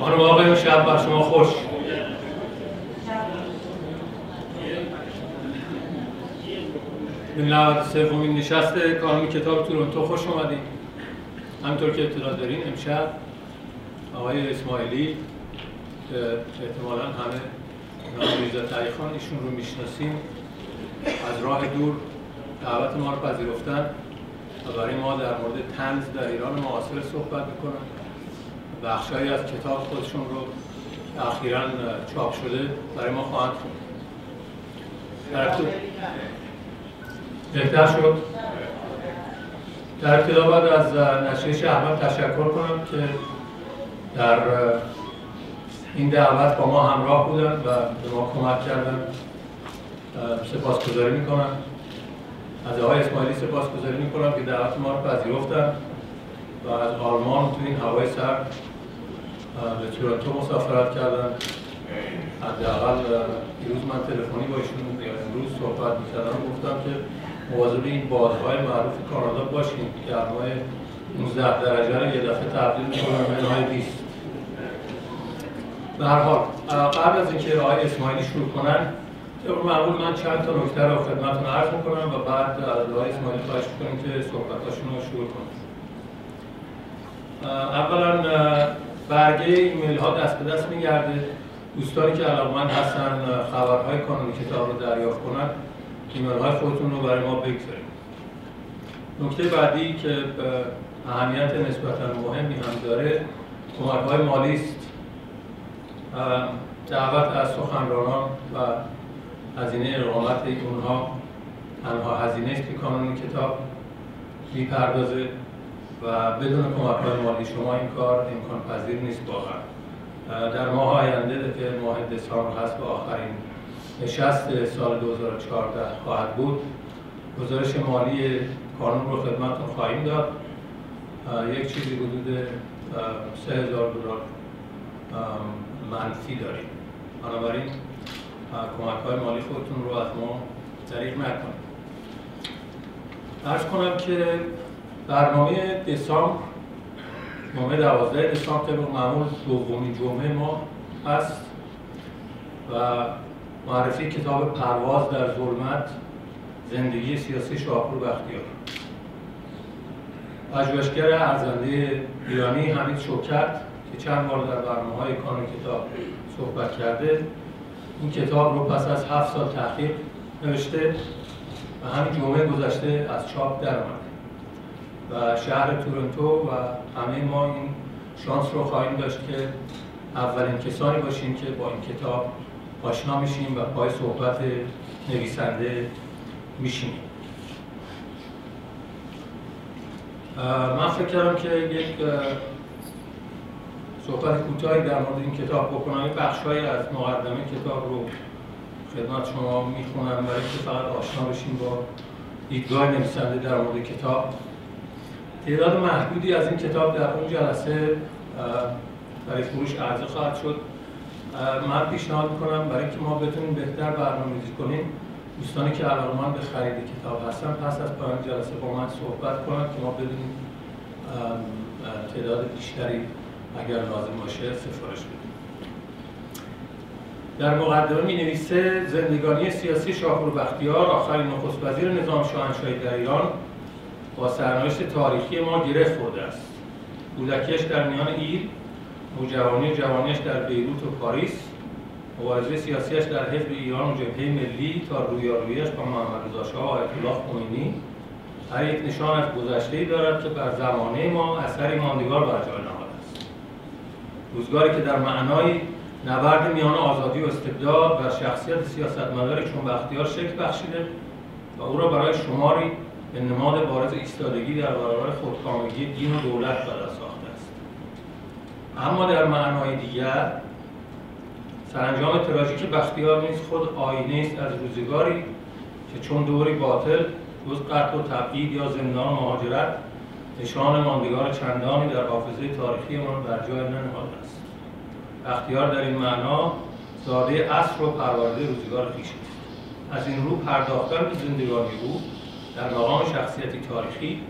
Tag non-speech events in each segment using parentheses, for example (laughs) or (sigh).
خانم آقای شب بر شما خوش. به 93 سومین نشست کانون کتاب تورنتو خوش اومدید همینطور که اطلاع دارین امشب آقای اسماعیلی که احتمالا همه نام ریزا تاریخان ایشون رو می‌شناسیم. از راه دور دعوت ما رو پذیرفتن و برای ما در مورد تنز در ایران معاصر صحبت می‌کنن. بخشهایی از کتاب خودشون رو اخیرا چاپ شده برای ما خواهند خوند بهتر شد؟ در ابتدا باید از نشریه احمد تشکر کنم که در این دعوت با ما همراه بودن و به ما کمک کردن. سپاسگزاری می‌کنم. از آقای اسماعیلی سپاسگزاری می‌کنم که دعوت ما رو پذیرفتن و از آلمان تو این هوای سرد به تورنتو مسافرت کردن. حداقل دیروز من تلفنی با ایشون امروز صحبت می‌کردم گفتم که مواظب این بادهای معروف کانادا باشیم که گرمای 19 درجه رو یه دفعه تبدیل می‌کنن به های 20 به هر حال قبل از اینکه آقای اسماعیلی شروع کنن طبق معمول من چند تا نکته رو خدمتتون عرض می‌کنم و بعد از آقای اسماعیلی خواهش می‌کنیم که صحبتاشون رو شروع کنیم اولا برگه ایمیل ها دست به دست میگرده. دوستانی که علاقمند هستن خبرهای کانونی کتاب رو دریافت کنن ایمیل های خودتون رو برای ما بگذارید. نکته بعدی که اهمیت نسبتا مهمی هم داره کمک های مالی است. دعوت از سخنرانان و هزینه اقامت اونها تنها هزینه است که کانون کتاب می‌پردازه. و بدون کمک های مالی شما این کار امکان پذیر نیست واقعا. در ماه آینده که ماه دسامبر هست و آخرین نشست سال 2014 خواهد بود گزارش مالی کانون رو خدمتتون خواهیم داد. یک چیزی حدود سه هزار دلار منفی داریم. بنابراین کمک های مالی خودتون رو از ما دریغ نکنید. ارز کنم که برنامه دسامبر جمعه دوازده دسامبر طبق معمول دومین جمعه ما هست و معرفی کتاب پرواز در ظلمت زندگی سیاسی شاپور بختیار. پژوهشگر ارزنده ایرانی حمید شوکت که چند بار در برنامه های کانون کتاب صحبت کرده این کتاب رو پس از هفت سال تحقیق نوشته و همین جمعه گذشته از چاپ در و شهر تورنتو و همه ما این شانس رو خواهیم داشت که اولین کسانی باشیم که با این کتاب آشنا میشیم و پای صحبت نویسنده میشیم. من فکر کردم که یک صحبت کوتاهی در مورد این کتاب بکنم. این بخشهایی از مقدمه کتاب رو خدمت شما می‌خونم برای که فقط آشنا بشیم با دیدگاه نویسنده در مورد کتاب. تعداد محدودی از این کتاب در اون جلسه برای فروش عرضه خواهد شد. من پیشنهاد می‌کنم برای که ما بتونیم بهتر برنامه‌ریزی کنیم دوستانی که علاقمند به خرید کتاب هستن پس از پایان جلسه با من صحبت کنند که ما بدونیم تعداد بیشتری اگر لازم باشه سفارش بدیم. در مقدمه می نویسه زندگانی سیاسی شاپور بختیار آخرین نخست وزیر نظام شاهنشاهی در ایران سرنوشت تاریخی ما گره خورده است. کودکیش در میان ایل نوجوانی جوانیش در بیروت و پاریس مبارزه سیاسیش در حزب ایران و جبهه ملی تا رویاروییش با محمد رضا شاه و الله خمینی. هر یک نشان از گذشته دارد که بر زمانه ما اثری ماندگار بر جای نهاده است. روزگاری که در معنای نبرد میان آزادی و استبداد و شخصیت سیاستمداری چون بختیار شکل بخشیده و او را برای شماری به نماد بارز ایستادگی در برابر خودکامگی دین و دولت بدل ساخته است. اما در معنای دیگر سرانجام تراژیک بختیار نیز خود آینه است از روزگاری که چون دوری باطل جز قتل و تبعید یا زندان و مهاجرت نشان ماندگار چندانی در حافظه تاریخی ما بر جای ننهاده است. بختیار در این معنا زاده عصر و پرورده روزگار خویش از این رو پرداختن به زندگانی او در مقام شخصیتی تاریخی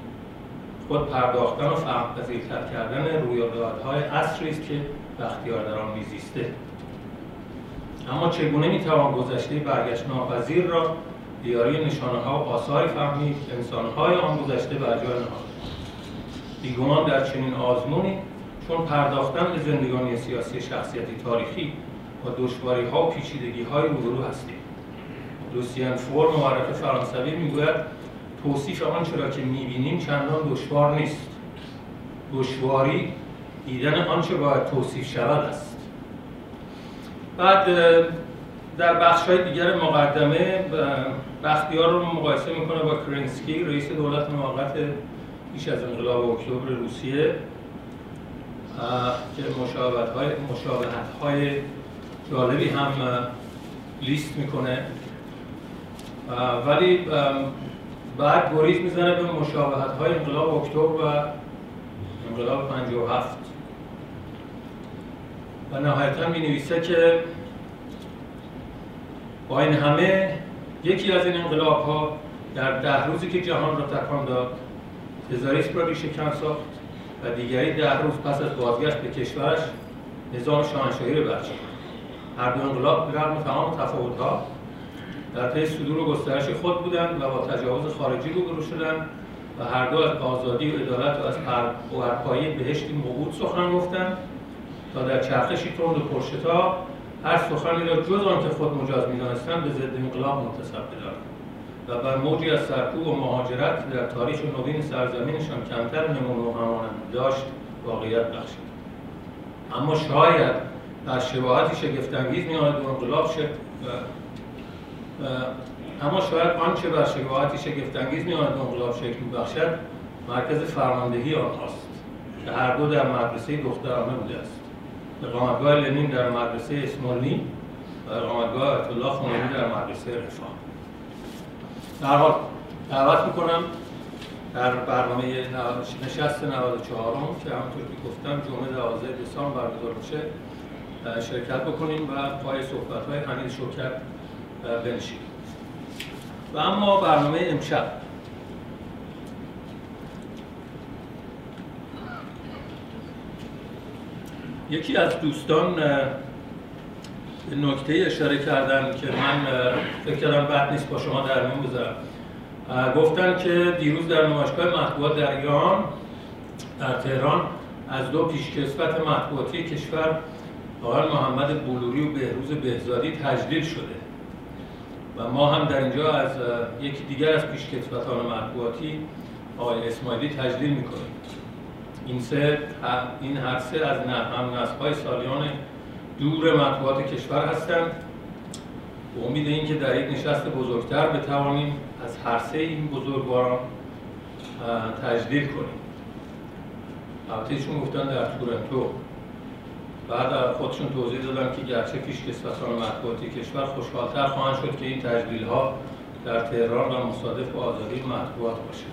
خود پرداختن و فهم پذیرتر کردن رویدادهای عصری است که بختیار در آن میزیسته. اما چگونه می‌توان گذشته برگشت ناپذیر را دیاری نشانه ها و آثاری فهمید که انسانهای آن گذشته بر جای نهاد؟ بیگمان در چنین آزمونی چون پرداختن به زندگانی سیاسی شخصیتی تاریخی با دشواری ها و پیچیدگی های روبرو هستیم. لوسیان فور معرف فرانسوی می‌گوید توصیف آنچه را که می‌بینیم چندان دشوار نیست. دشواری دیدن آنچه باید توصیف شود است. بعد در بخش های دیگر مقدمه بختیار رو مقایسه می‌کنه با کرنسکی رئیس دولت موقت پیش از انقلاب اکتبر روسیه که مشابهت های, مشابهت های جالبی هم لیست می‌کنه. ولی بعد گریز می‌زنه به مشابهت های انقلاب اکتبر و انقلاب 57 و نهایتا می نویسه که با این همه یکی از این انقلاب ها در ده روزی که جهان را تکان داد تزاریسم را ریشه کن ساخت و دیگری ده روز پس از بازگشت به کشورش نظام شاهنشاهی را برچید هر دو انقلاب به رغم تمام تفاوتها در پی صدور و گسترش خود بودند و با تجاوز خارجی روبرو شدند و هر دو از آزادی و عدالت و از پرپایی بهشتی موعود سخن گفتند تا در چرخشی تند و پرشتا هر سخنی را جز آنکه خود مجاز می‌دانستند به ضد انقلاب منتصب بدارند و بر موجی از سرکوب و مهاجرت در تاریخ نوین سرزمینشان کمتر نمونه و همانند داشت واقعیت بخشید. اما شاید در شباهتی شگفتانگیز میان دو انقلاب شد اما شاید آنچه بر شباهتی شگفتانگیز میان انقلاب شکل میبخشد مرکز فرماندهی آنهاست که هر دو در مدرسه دخترانه بوده است. اقامتگاه لنین در مدرسه اسمولنی و اقامتگاه الله خمینی در مدرسه رفاه. در حال دعوت می‌کنم در برنامه نشست 94 که همونطور که گفتم جمعه 12 دسامبر برگزار میشه شرکت بکنیم و پای صحبت های حنیز شوکت بنشیم و اما برنامه امشب. یکی از دوستان به نکته اشاره کردن که من فکر کردم بد نیست با شما در میون بذارم گفتن که دیروز در نمایشگاه مطبوعات در ایران در تهران از دو پیشکسوت مطبوعاتی کشور آقای محمد بلوری و بهروز بهزادی تجلیل شده. و ما هم در اینجا از یکی دیگر از پیشکسوتان مطبوعاتی آقای اسماعیلی تجلیل می‌کنیم. این سه این هر سه از هم های سالیان دور مطبوعات کشور هستند. به امید اینکه در یک نشست بزرگتر بتوانیم از هر سه این بزرگواران تجلیل کنیم. البته چون گفتن در تورنتو. بعد خودشون توضیح دادن که گرچه پیشکسوتان مطبوعاتی کشور خوشحالتر خواهند شد که این تجلیل ها در تهران و مصادف با آزادی مطبوعات باشه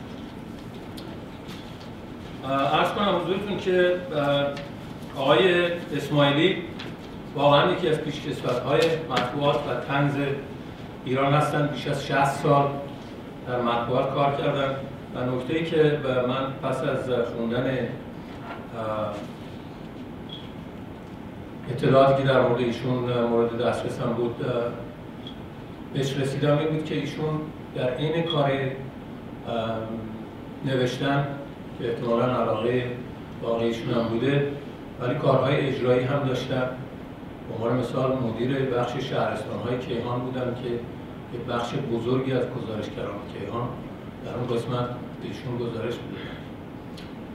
ارز کنم حضورتون که آقای اسماعیلی واقعا یکی از پیشکسوت های مطبوعات و تنز ایران هستن. بیش از 60 سال در مطبوعات کار کردن. و نکته ای که من پس از خوندن اطلاعاتی که در مورد ایشون مورد دسترسم بود بهش رسیدم این بود که ایشون در این کار نوشتن که احتمالا علاقه واقعیشون هم بوده ولی کارهای اجرایی هم داشتن. به عنوان مثال مدیر بخش شهرستان های کیهان بودن که یک بخش بزرگی از گزارشگران کیهان در اون قسمت ایشون گزارش بودن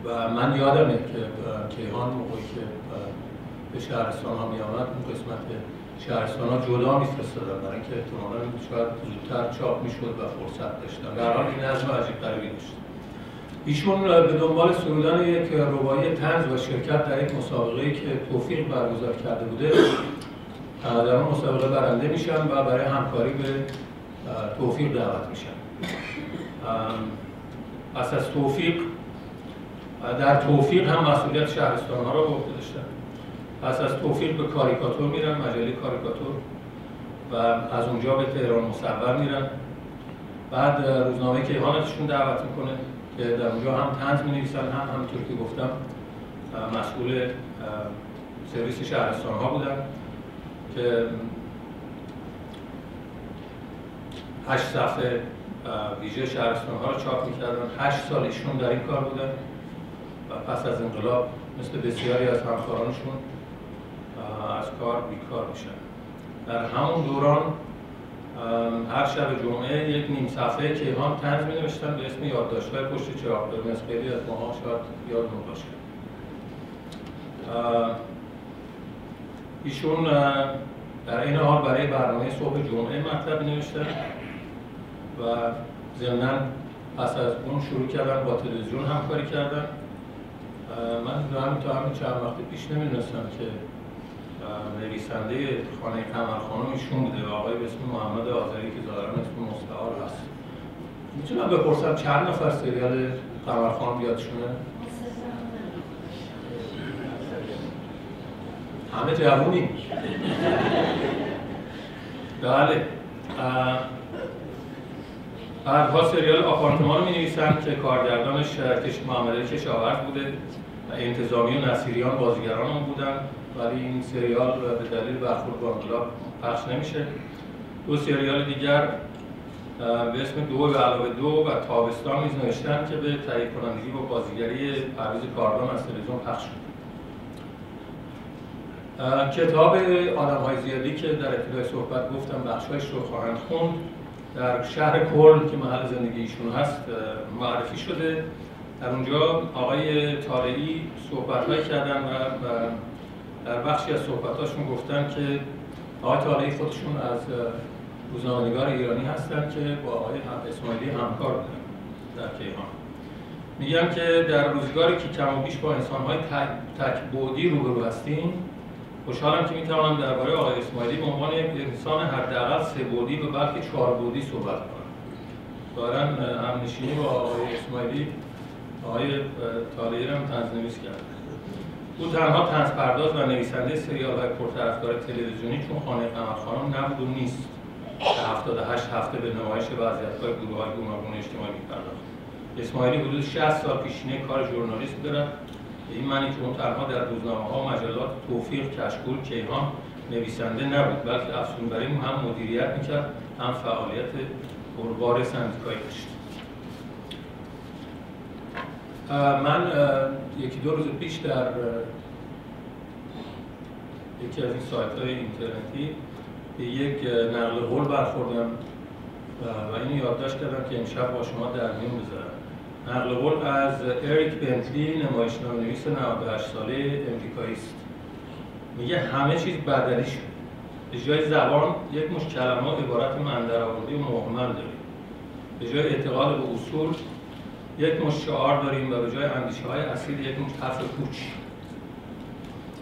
و من یادمه که کیهان موقعی که به شهرستان ها می آمد اون قسمت شهرستان ها جدا میفرستادن. برای اینکه احتمالا شاید زودتر چاپ می‌شد و فرصت داشتن. در حال این نظم عجیب غریبی داشت. ایشون به دنبال سرودن یک ربایی تنز و شرکت در یک مسابقه که توفیق برگزار کرده بوده در اون مسابقه برنده میشن و برای همکاری به توفیق دعوت میشن. پس از توفیق در توفیق هم مسئولیت شهرستان ها را به داشتن. پس از توفیق به کاریکاتور میرن مجله کاریکاتور. و از اونجا به تهران مصور میرن بعد روزنامه کیهانتشون دعوت می‌کنه که در اونجا هم تنز می نویسن هم همونطور که گفتم مسئول سرویس شهرستان ها بودن که هشت صفحه ویژه شهرستان ها رو چاپ می‌کردن. هشت سال ایشون در این کار بودن و پس از انقلاب مثل بسیاری از همکارانشون از کار بیکار میشن. در همون دوران هر شب جمعه یک نیم صفحه کیهان تنز می نوشتن به اسم یادداشت‌های پشت چراغ. قرمز خیلی از ماها شاید یاد باشه. ایشون در این حال برای برنامه صبح جمعه مطلب نوشتن و ضمنا پس از اون شروع کردن با تلویزیون همکاری کردن. من همین تا همین چند وقت پیش نمی‌دونستم که نویسنده خانه قمر خانم ایشون بوده آقای به اسم محمد آذری که ظاهرا اسم مستعار هست. می‌تونم بپرسم چند نفر سریال قمر خانم بیادشونه؟ همه جوونی. بله. بعدها سریال آپارتمان رو می نویسن که کارگردانش محمد کشاورز بوده و انتظامی و نصیریان بازیگران هم بودن. ولی این سریال به دلیل برخورد با انقلاب پخش نمیشه. دو سریال دیگر به اسم دو و علاوه دو و تابستان نیز نوشتن که به تهیه کنندگی با بازیگری پرویز کاردان از تلویزیون پخش شد. کتاب آدم های زیادی که در ابتدای صحبت گفتم بخشایش رو خواهند خوند. در شهر کل که محل زندگی ایشون هست معرفی شده. در اونجا آقای طالعی صحبت کردن و در بخشی از صحبتاشون گفتن که آقای طالعی خودشون از روزنامه‌نگار ایرانی هستن که با آقای اسماعیلی همکار بودن در کیهان. میگم که در روزگاری که کم و بیش با انسان‌های تک بعدی روبرو هستیم خوشحالم که می‌توانم درباره آقای اسماعیلی به عنوان یک انسان حداقل سه بعدی و بلکه چهار بعدی صحبت کنم. دارن همنشینی با آقای اسماعیلی آقای طالعی هم تنظنویس کرد او تنها تنز پرداز و نویسنده سریال های پرطرفدار تلویزیونی چون خانه قمر خانم نبود و نیست که 78 هفته به نمایش های گروه گوناگون اجتماعی میپرداخت. اسماعیلی حدود 60 سال پیشینه کار ژورنالیست دارد. این معنی که اون تنها در روزنامه ها و مجلات توفیق کشکول کیهان نویسنده نبود بلکه افسونبری هم مدیریت می‌کرد هم فعالیت پربار سندیکایی داشت. من یکی دو روز پیش در یکی از این سایت های اینترنتی به یک نقل قول برخوردم و این یادداشت کردم که امشب با شما در میون بذارم. نقل قول از اریک بنتلی نمایشنامه نویس 98 ساله امریکایی است میگه همه چیز بدلی شد. به جای زبان یک مش کلمه عبارت من در آوردی و محمل داریم به جای اعتقاد به اصول یک مش شعار داریم و به جای اندیشه های اصیل یک مش حرف کوچ.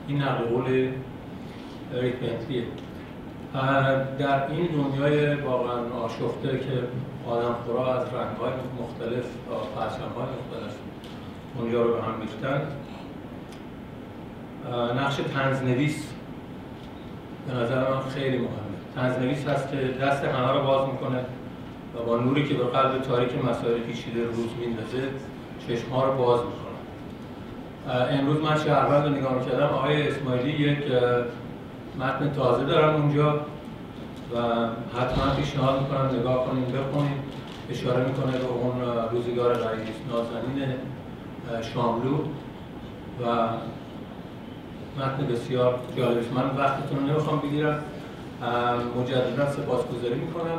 این نقل قول در این دنیای واقعا آشفته که آدم خورا از رنگ های مختلف و پرچم های مختلف اونجا رو به هم ریختن. نقش تنزنویس به نظر من خیلی مهمه. تنزنویس هست که دست همه رو باز می‌کنه. و با نوری که به قلب تاریک مسائل پیچیده روز میندازه چشم ها رو باز می‌کنه. امروز من شهروند رو نگاه می‌کردم آقای اسماعیلی یک متن تازه دارن اونجا و حتما پیشنهاد می‌کنم نگاه کنیم بخونیم اشاره می‌کنه به اون روزگار رئیس نازنین شاملو. و متن بسیار جالب. من وقتتون رو نمی‌خوام بگیرم. مجددا سپاسگزاری می‌کنم.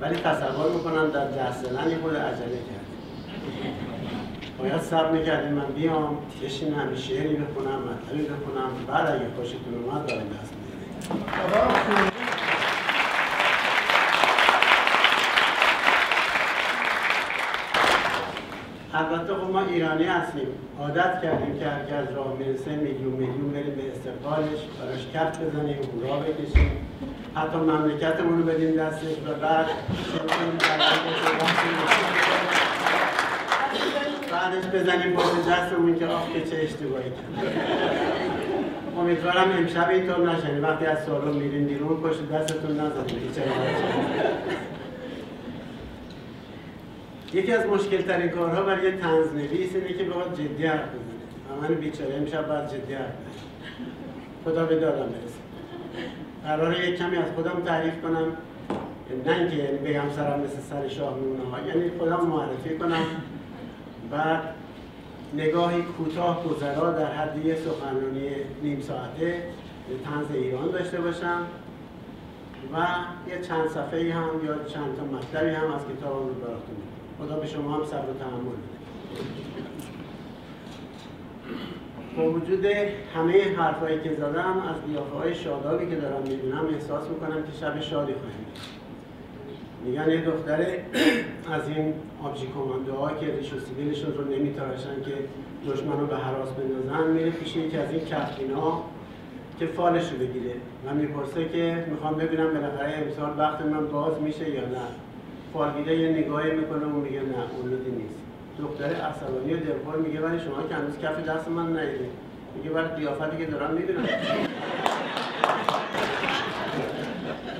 ولی تصور می‌کنم در ده سنن یه عجله کرد. باید صبر می‌کردیم. من بیام بشینم شعری بخونم مطلبی بخونم بعد اگه خوشتون اومد دارم دست البته خب ما ایرانی هستیم. عادت کردیم که هر از راه می‌رسه میلیون میلیون بریم به استقبالش براش کف بزنیم هورا بکشیم. حتی مملکتمون رو بدیم دستش و بعد بعدش بزنیم پشت دستمون که آخ که چه اشتباهی کرد. امیدوارم امشب اینطور نشنی وقتی از سالن میرین بیرون پشت دستتون نزنید. یکی از مشکل ترین کارها برای یه تنز نویس اینه که بخواد جدی حرف بزنه من بیچاره امشب باید جدی حرف خدا به دادم برسه. قراره یک کمی از خودم تعریف کنم. نه اینکه یعنی بگم سرم مثل سر شاه میمونه ها. یعنی خودم معرفی کنم. بعد نگاهی کوتاه گذرا در حد یه سخنرانی نیم ساعته به تنز ایران داشته باشم و یه چند صفحه هم یا چند تا مطلبی هم از کتابم رو براتون خدا به شما هم صبر و تحمل بده. با وجود همه حرفایی که زدم از بیافه های شادابی که دارم می‌بینم احساس می‌کنم که شب شادی خواهیم میگن یه دختره (clears throat) از این آبجی ها که ریش و سیبیلشون رو نمیتراشن که دشمن رو به حراس بندازن میره پیش یکی از این ها که فالش رو بگیره و می‌پرسه که می‌خوام ببینم بالاخره امسال وقت من باز میشه یا نه. فالگیره یه نگاهی می‌کنه و میگه نه اولودی نیست. دختر عصبانی دلخور میگه ولی شما که هنوز کف دست من نیدید میگه ولی قیافتی که دارم می‌بینم.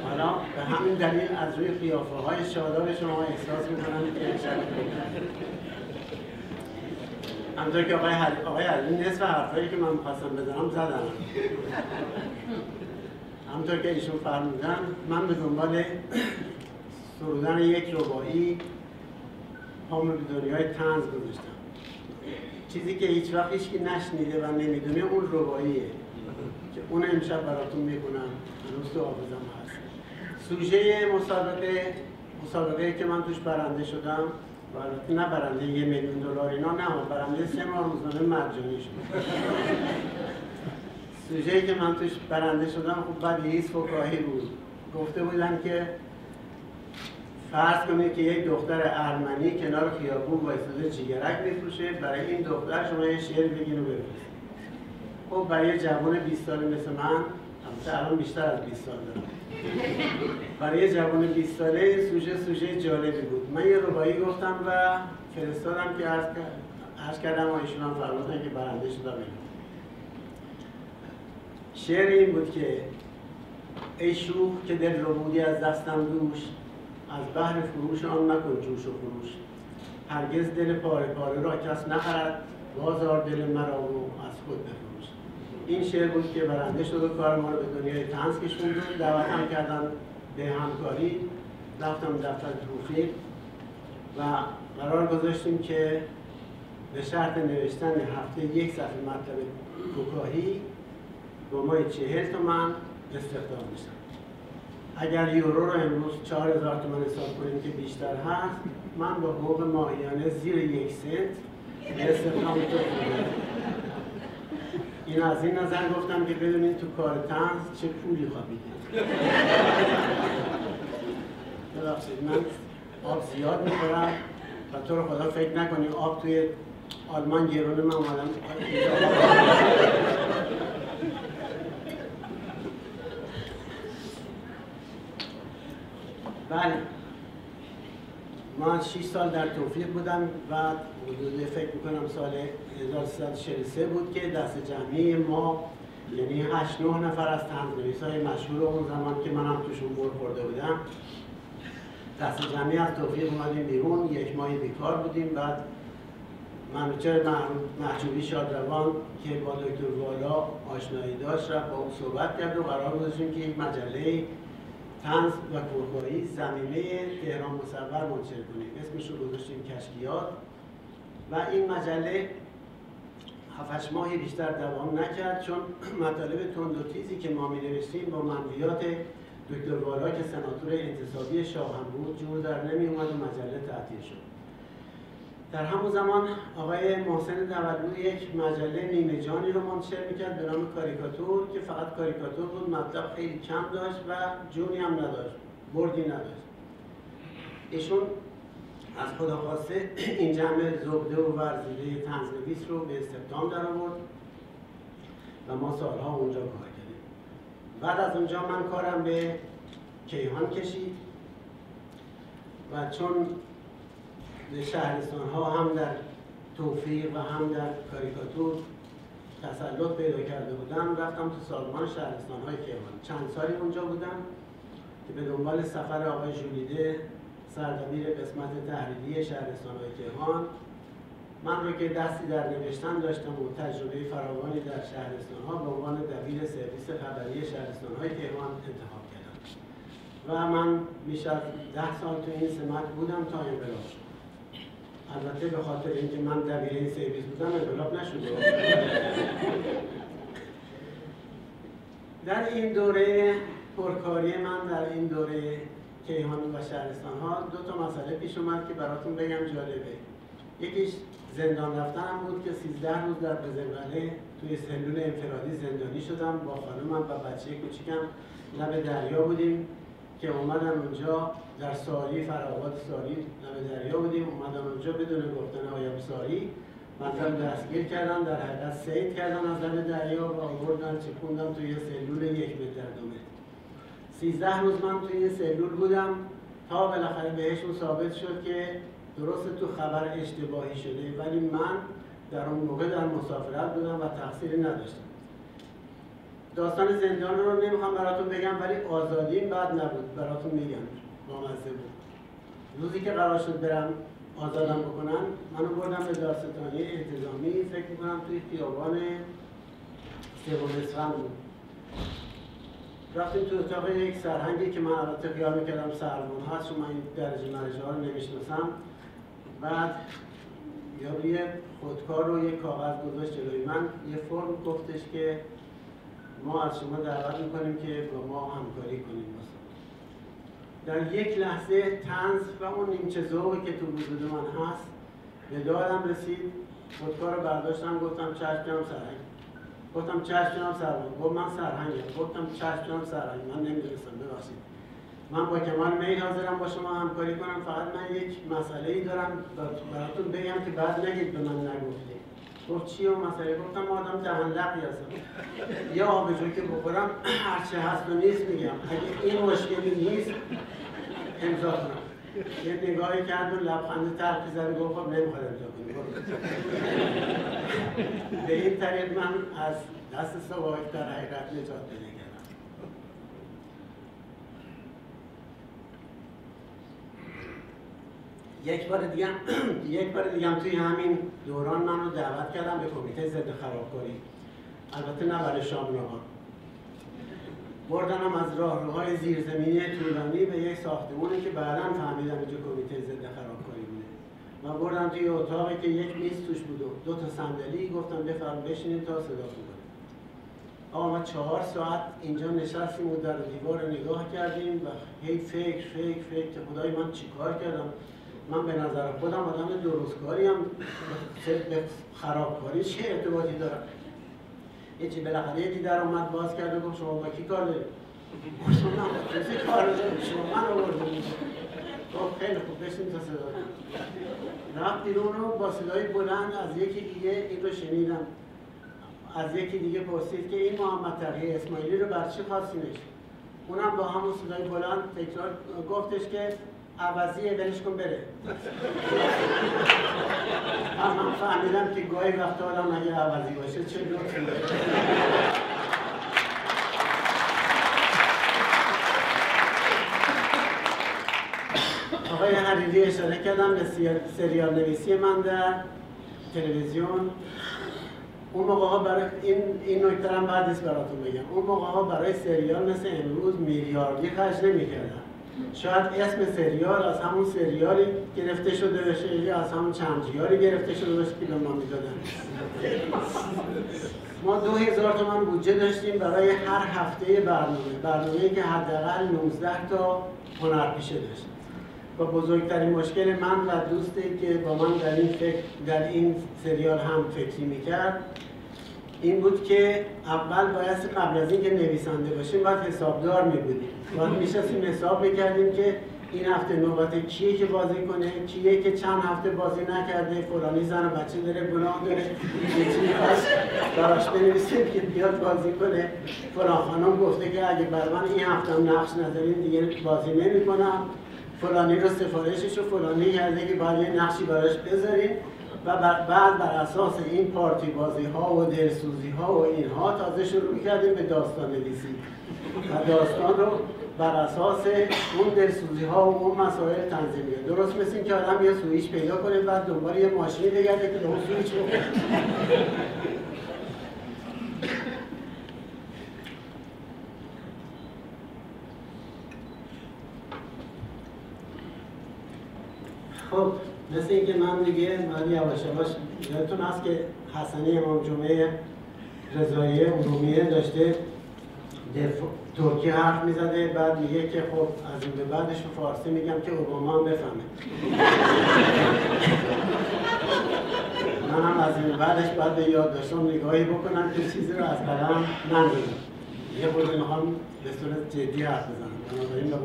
حالا به همین دلیل از روی قیافه های شاداب شما احساس می‌کنم که همطور که آقای حل... آقای حلی نصف حرفایی که من می‌خواستم بزنم زدم. همطور که ایشون فرمودن من به دنبال سرودن یک ربایی پامو به دنیای تنز گذاشتم. چیزی که هیچ وقت هیچکی نشنیده و نمی‌دونه اون رباییه که اون امشب براتون می‌کنم هنوز تو آفزم هست. سوژه مسابقه مسابقه که من توش برنده شدم. و نه برنده یه میلیون دلار اینا نه برنده سه ماه روزنامه مرجانی شد. سوژه که من توش برنده شدم خب بعد لیس فکاهی بود. گفته بودن که فرض کنید که یک دختر ارمنی کنار خیابون وایساده چیگرک میفروشه. برای این دختر شما یه شعر بگین و بفرستید خب برای جوان 20 ساله مثل من البته الان بیشتر از 20 سال دارم. برای جوان 20 ساله سوژه سوژه جالبی بود. من یه ربایی گفتم و فرستادم که عرض کردم و ایشون هم فرمودن که برنده شدم شعر این بود که ای شوخ که دل رو بودی از دستم دوش از بحر فروش آن نکن جوش و فروش هرگز دل پاره پاره را کس نخرد بازار دل مرا و از خود بفروش. این شعر بود که برنده شد و کار ما رو به دنیای تنز کشوند دعوتم کردن به همکاری. رفتم دفتر توفیق و قرار گذاشتیم که به شرط نوشتن هفته یک صفحه مطلب کوکاهی با ما چهل تومن استخدام میشن اگر یورو رو امروز 4000 تومان حساب کنیم که بیشتر هست من با حقوق ماهیانه زیر یک سنت استخدام تو این از این نظر گفتم که بدونید تو کار تنز چه پولی خوابیده ببخشید من آب زیاد می‌خورم و تو رو خدا فکر نکنی آب توی آلمان گرونه من اومدم. بله. من 6 سال در توفیق بودم. و حدود فکر می‌کنم سال 1343 بود که دست جمعی ما یعنی 8 9 نفر از تنظیمیس های مشهور اون زمان که منم توشون بر خورده بودم. دست جمعی از توفیق اومدیم بیرون. یک ماهی بیکار بودیم. بعد منوچر محجوبی شادروان که با دکتر والا آشنایی داشت رفت با اون صحبت کرد و قرار گذاشتیم که یک مجله تنز و کورکایی زمینه تهران مصور منشر کنیم اسمش رو گذاشتیم کشکیات. و این مجله هفتش ماهی بیشتر دوام نکرد چون (clears throat) مطالب تند و تیزی که ما می نوشتیم با منویات دکتر والا که سناتور انتصابی شاه هم بود جور در نمی اومد و مجله تعطیل شد. در همون زمان آقای محسن تولد یک مجله نیمه جانی رو منتشر می‌کرد به نام کاریکاتور که فقط کاریکاتور بود مطلب خیلی کم داشت و جونی هم نداشت بردی نداشت. ایشون از خدا خواسته (clears throat) این جمع زبده و ورزیده تنزنویس رو به استخدام در آورد و ما سالها اونجا کار کردیم. بعد از اونجا من کارم به کیهان کشید و چون شهرستان ها هم در توفیق و هم در کاریکاتور تسلط پیدا کرده بودم. رفتم تو سازمان شهرستان های کیهان چند سالی اونجا بودم که به دنبال سفر آقای جولیده سردبیر قسمت تحریری شهرستان های کیهان من رو که دستی در نوشتن داشتم و تجربه فراوانی در شهرستان ها به عنوان دبیر سرویس خبری شهرستان های کیهان انتخاب کردم. و من بیش از ده سال تو این سمت بودم تا انقلاب. شد البته به خاطر اینکه من دبیر این سرویس بودم انقلاب نشده. در این دوره پرکاری من در این دوره کیهان و شهرستان ها دو تا مسئله پیش اومد که براتون بگم جالبه. یکیش زندان رفتنم بود که 13 روز در بزرگانه توی سلول انفرادی زندانی شدم با خانومم و بچه کوچیکم. لب دریا بودیم. که اومدن اونجا در ساری فرآباد ساری لب دریا بودیم. اومدن اونجا بدون گفتن آیم ساری. من دستگیر کردن در حقیقت سید کردن از لب دریا و آوردن چکوندم توی سلول یک متر دو متر. سیزده روز من توی سلول بودم. تا بالاخره بهشون ثابت شد که درست تو خبر اشتباهی شده. ولی من در اون موقع در مسافرت بودم و تقصیری نداشتم. داستان زندان رو نمی‌خوام براتون بگم ولی آزادی بعد نبود. براتون میگم. بامزه بود. روزی که قرار شد برم آزادم بکنن منو بردم به داستانی انتظامی فکر می‌کنم توی خیابان سوم اسفند بود. رفتیم تو اتاق یک سرهنگی که من البته خیال می‌کردم سربون هست چون من این درجه مرجه ها رو نمی‌شناسم. بعد یه خودکار رو یک کاغذ گذاشت جلوی من. یه فرم گفتش که ما از شما دعوت می‌کنیم که با ما همکاری کنیم. در یک لحظه تنز و اون نیمچه ذوقی که تو وجود من هست به دادم رسید. خودکار رو برداشتم گفتم چشم جناب سرهنگ. گفتم چشم جناب سرهنگ. گفت من سرهنگم. گفتم چشم جناب سرهنگ. من نمی‌دونستم. ببخشید. من با کمال میل حاضرم با شما همکاری کنم. فقط من یک مسئله ای دارم. براتون بگم که بعد نگید به من نگفتید. گفت چی و مسئله؟ گفتم ما آدم دهندقی هستم. یا آبجو که بخورم هرچه هست و نیست میگم. اگه این مشکلی نیست امضا کنم. یه نگاهی کرد و لبخند تلخی زد گفت خب نمی‌خواد امضا کنی به این طریق من از دست سواک در حقیقت نجات پیدا یک بار دیگه (clears throat) یک بار دیگه توی همین دوران من رو دعوت کردم به کمیته ضد خرابکاری. البته نه برای شامنامه بردنم از راهروهای زیرزمینی طولانی به یک ساختمونی که بعدا فهمیدم اینجا کمیته ضد خرابکاری بوده. و بردم توی اتاقی که یک میز توش بود و دو تا صندلی. گفتم بفرم بشینید تا صدا کنید آقا ما چهار ساعت اینجا نشستیم و در دیوار نگاه کردیم و هی فکر فکر فکر که خدای من چیکار کردم؟ من به نظر خودم آدم درستکاری هم به خرابکاری چه ارتباطی دارم؟ یه چی بالاخره یکی در اومد باز کرد و گفت شما با کی کار دارید؟ گفتم من کسی کار دارم شما من آوردم گفت خیلی خوب بشین تا صدا رفت بیرون رو با صدای بلند از یکی دیگه این رو شنیدم. از یکی دیگه پرسید که این محمد تقیه اسماعیلی رو بر چی خواستینش؟ اونم با همون صدای بلند تکرار گفتش که عوضیه ولش کن بره. من فهمیدم که گاهی وقت آدم اگه عوضی باشه چه لطفی آقای حریری اشاره کردم به سریال نویسی من در تلویزیون. اون موقع ها برای این این نکته هم بعد براتون بگم. اون موقع ها برای سریال مثل امروز میلیاردی خرج نمی‌کردن. شاید اسم سریال از همون سریالی گرفته شده باشه یا از همون چندجیاری گرفته شده باشه که ما می‌دادن ما دو هزار تومن بودجه داشتیم برای هر هفته برنامه برنامه که حداقل 19 تا هنرپیشه داشت. و بزرگترین مشکل من و دوستی که با من در این فکر در این سریال هم فکری می‌کرد این بود که اول باید قبل از اینکه نویسنده باشیم باید حسابدار می بودیم باید میشستیم حساب می‌کردیم که این هفته نوبت کیه که بازی کنه کیه که چند هفته بازی نکرده فلانی زن و بچه داره گناه داره یه چیزی براش بنویسیم که بیاد بازی کنه. فلان خانم گفته که اگه بر من این هفته هم نقش نذارین دیگه بازی نمی‌کنم. فلانی رو سفارشش رو فلانی کرده که باید یه نقشی براش بذارین. و بعد بر اساس این پارتی بازی ها و دلسوزی ها و اینها تازه شروع کردیم به داستان نویسی. و داستان رو بر اساس اون دلسوزی ها و اون مسائل تنظیمیه درست مثل این که آدم یه سویچ پیدا کنه بعد دنبال یه ماشینی بگرده که به اون سویچ بکنه خب مثل اینکه من دیگه من یواش یواش یادتون هست که حسنی امام جمعه رضایی عمومیه داشته ترکی حرف می‌زده. بعد میگه که خب از این به بعدش فارسی میگم که اوباما هم بفهمه. من هم از این بعدش بعد به یادداشتم نگاهی بکنم که چیزی رو از قلم نندازم یه خود می‌خوام به صورت جدی حرف بزنم. بنابراین به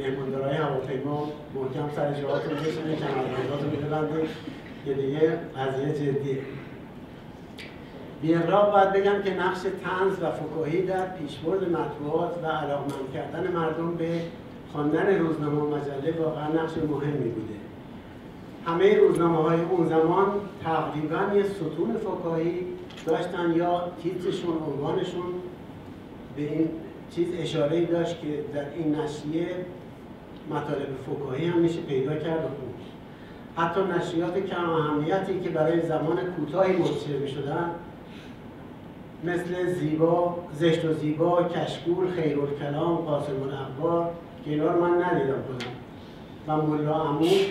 بار مهموندارای هواپیما محکم سر جاهاتون بشینید کمربنداتون میبندید که دیگه قضیه جدیه. بی باید بگم که نقش تنز و فکاهی در پیشبرد مطبوعات و علاقمند کردن مردم به خواندن روزنامه و مجله واقعا نقش مهمی بوده. همه روزنامه های اون زمان تقریبا یه ستون فکاهی داشتن یا تیترشون عنوانشون به این چیز اشاره داشت که در این نشریه مطالب فکاهی هم میشه پیدا کرد و حتی نشریات کم اهمیتی که برای زمان کوتاهی منتشر می‌شدن مثل زیبا، زشت و زیبا، کشکول، خیرالکلام، قاسم الاخبار که اینا رو من ندیدم کنم و ملا عمود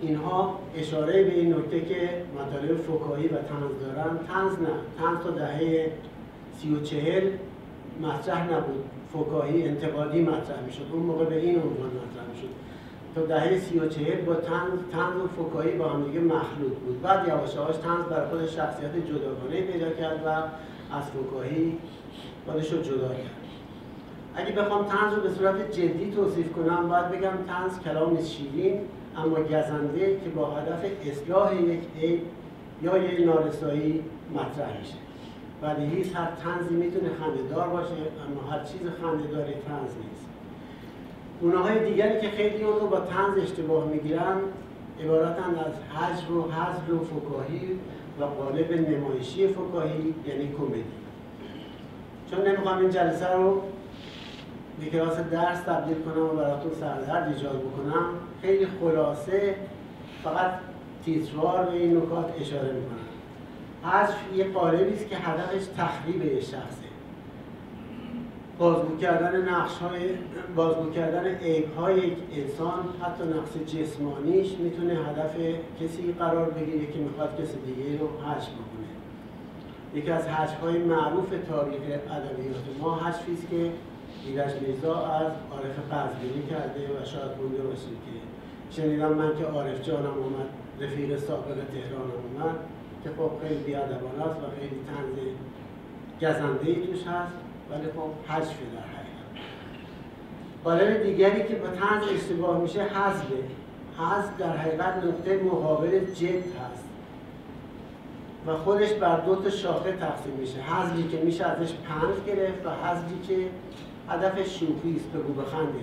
اینها اشاره به این نکته که مطالب فکاهی و تنز دارن. تنز نه تنز تا دهه سی و چهل مطرح نبود. فکاهی انتقادی مطرح می‌شد. اون موقع به این عنوان مطرح می‌شد. تا دهه سی و چهل با تنز, تنز و فکاهی با هم دیگه مخلوط بود. بعد یواش یواش تنز برای خود شخصیت جداگانه پیدا کرد و از فکاهی خودش رو جدا کرد. اگه بخوام تنز رو به صورت جدی توصیف کنم باید بگم تنز کلام شیرین اما گزنده که با هدف اصلاح یک عیب یا یک نارسایی مطرح میشه. هیچ هر تنزی می‌تونه خندهدار باشه اما هر چیز خندهداری تنز نیست. گناه دیگری که خیلی اون رو با تنز اشتباه می‌گیرن عبارتند از حجر و حذر و فکاهی و قالب نمایشی فکاهی یعنی کمدی. چون نمی‌خوام این جلسه رو به کلاس درس تبدیل کنم و براتون سردرد ایجاد بکنم خیلی خلاصه فقط تیتروار به این نکات اشاره می‌کنم. حذف یه قالبی است که هدفش تخریب یه شخصه. بازگو کردن نقش های بازگو کردن عیب های یک انسان حتی نقص جسمانیش می‌تونه هدف کسی قرار بگیره که می‌خواد کسی دیگه رو حذف بکنه. یکی از حذف های معروف تاریخ ادبیات ما حذفی است که ایرج میرزا از عارف قزوینی کرده و شاید بونده باشید که شنیدم من که عارف جانم اومد رفیق سابق تهران اومد. که خب خیلی بیادبانه است و خیلی تنز گزنده ای توش هست ولی خب حذف در حقیقت. دیگری که با تنز اشتباه میشه حذفه. حذف در حقیقت نقطه مقابل جد هست. و خودش بر دو تا شاخه تقسیم میشه. حذفی که میشه ازش پند گرفت و حذفی که هدف شوخی است. بگو بخنده.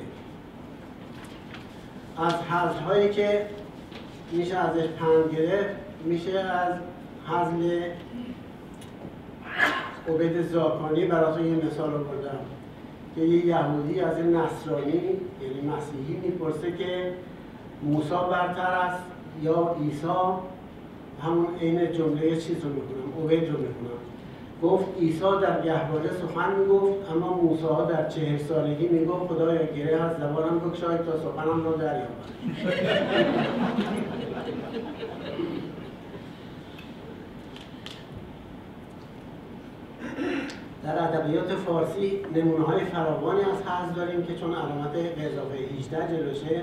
از حذف که میشه ازش پند گرفت میشه از حزل عبید زاکانی براتون یه مثال بردم که یه یهودی از این نصرانی یعنی مسیحی می‌پرسه که موسی برتر است یا عیسی؟ همون عین جمله چیز رو می‌کنم عبید رو می‌کنم گفت عیسی در گهواره سخن می‌گفت اما موسی در چهر سالگی می‌گفت خدایا گره از زبانم بکشاید تا سخنم را دریابم. (laughs) در ادبیات فارسی نمونه های فراوانی از حذف داریم که چون علامت به اضافه 18 جلوشه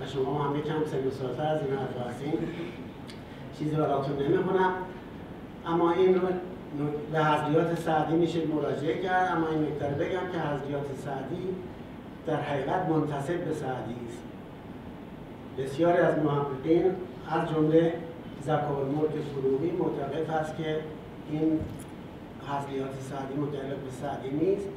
و شما هم کم سن سالتر از این حرف هستین چیزی براتون نمی‌خونم. اما این رو به حضریات سعدی میشه مراجعه کرد. اما این نکته بگم که حضریات سعدی در حقیقت منتصب به سعدی است. بسیاری از محققین از جمله زکارمرد فروغی معتقد هست که این حضلیات سعدی متعلق به سعدی نیست.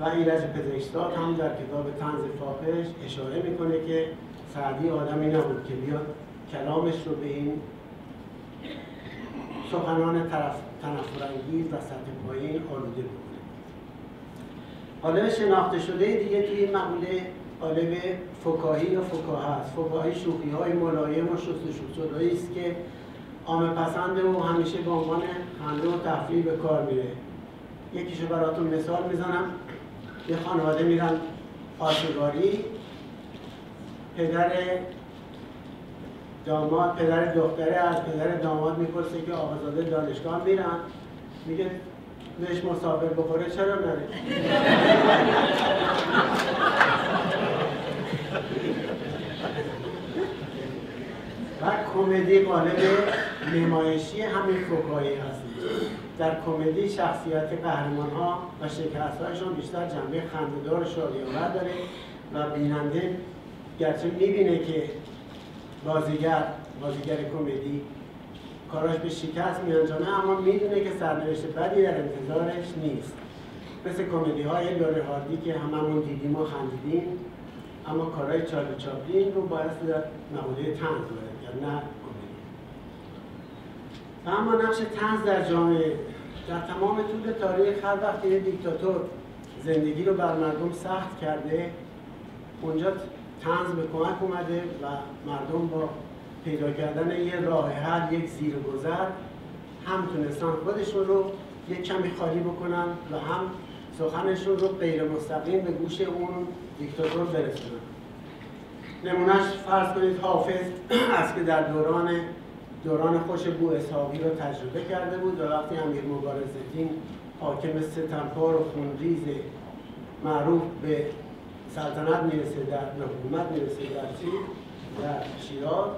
و ایرج پزشکزاد هم در کتاب تنز فاحش اشاره می‌کنه که سعدی آدمی نبود که بیاد کلامش رو به این سخنان طرف تنفرانگیز و سطح پایین آلوده بکنه. قالب شناخته شده دیگه توی این مقوله قالب فکاهی یا فکاهه است. فکاهی شوخی های ملایم و شستشو است که عام پسنده و همیشه به عنوان خنده و تفریح به کار میره. یکیشو براتون مثال می‌زنم. یه خانواده میرن آشگاری پدر داماد پدر دختره از پدر داماد می‌پرسه که آقازاده دانشگاه میرن. میگه بهش مسافر بخوره چرا نره؟ (laughs) و کمدی قالب نمایشی همین فکایی هست. در کمدی شخصیت قهرمان ها و شکست بیشتر جنبه خندهدار شادیآور داره و بیننده گرچه می‌بینه که بازیگر بازیگر کمدی کاراش به شکست میانجامه اما می‌دونه که سرنوشت بدی در انتظارش نیست. مثل کمدی های لوری هاردی که هممون دیدیم و خندیدیم اما کارهای چارلی چاپلین رو باید در مقوله تنز باید یا نه کمدی و اما نقش تنز در جامعه. در تمام طول تاریخ هر وقت یه دیکتاتور زندگی رو بر مردم سخت کرده اونجا تنز به کمک اومده و مردم با پیدا کردن یه راه حل یک زیر گذر هم تونستن خودشون رو یک کمی خالی بکنن و هم سخنشون رو غیر مستقیم به گوش اون دیکتاتور برسونن. نمونهش فرض کنید حافظ (clears throat) از که در دوران دوران خوش بو اسحاقی رو تجربه کرده بود و وقتی امیر مبارز الدین حاکم ستمکار و خونریز معروف به سلطنت می‌رسه در حکومت می‌رسه در چی؟ در شیراز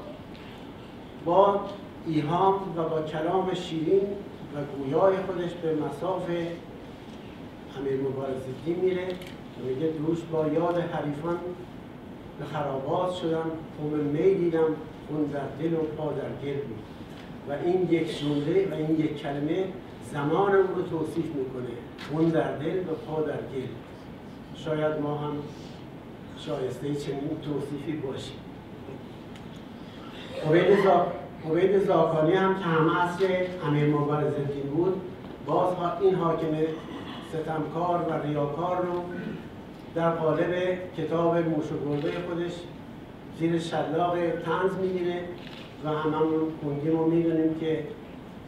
با ایهام و با کلام شیرین و گویای خودش به مساف امیر مبارزدین میره و میگه دوش با یاد حریفان به خرابات شدم خون می دیدم خون در دل و پا در گل بود و این یک جمله و این یک کلمه زمان اون رو توصیف می‌کنه. خون در دل و پا در گل شاید ما هم شایسته چنین توصیفی باشیم. عبید زاکانی هم که هم اصل امیر مبارز بود باز این حاکم ستمکار و ریاکار رو در قالب کتاب موش و خودش زیر شلاق تنز می‌گیره و هممون خوندیم و می‌دونیم که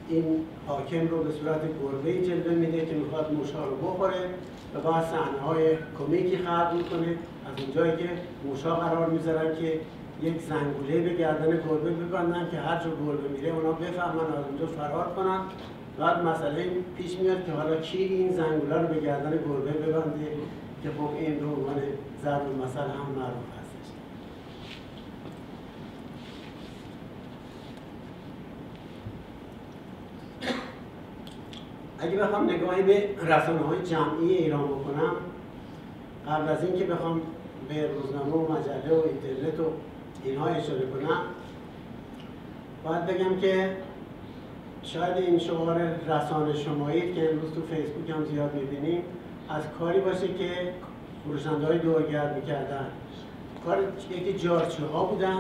این حاکم رو به صورت گربه جلوه میده که می‌خواد موشها رو بخوره و بعد صحنه های کمیکی خلق می‌کنه. از اونجایی که موشها قرار می‌ذارن که یک زنگوله به گردن گربه ببندن که هر جا گربه میره اونا بفهمن از اونجا فرار کنن. بعد مسئله پیش میاد که حالا کی این زنگوله رو به گردن گربه ببنده که خب این رو عنوان ضرب مثل هم معروف هستش اگه بخوام نگاهی به رسانه های جمعی ایران بکنم قبل از اینکه بخوام به روزنامه و مجله و اینترنت و اینها اشاره کنم باید بگم که شاید این شعار رسانه شمایی که امروز تو فیسبوک هم زیاد می‌بینیم از کاری باشه که فروشنده های دورگرد می‌کردن. کار یکی جارچه ها بودن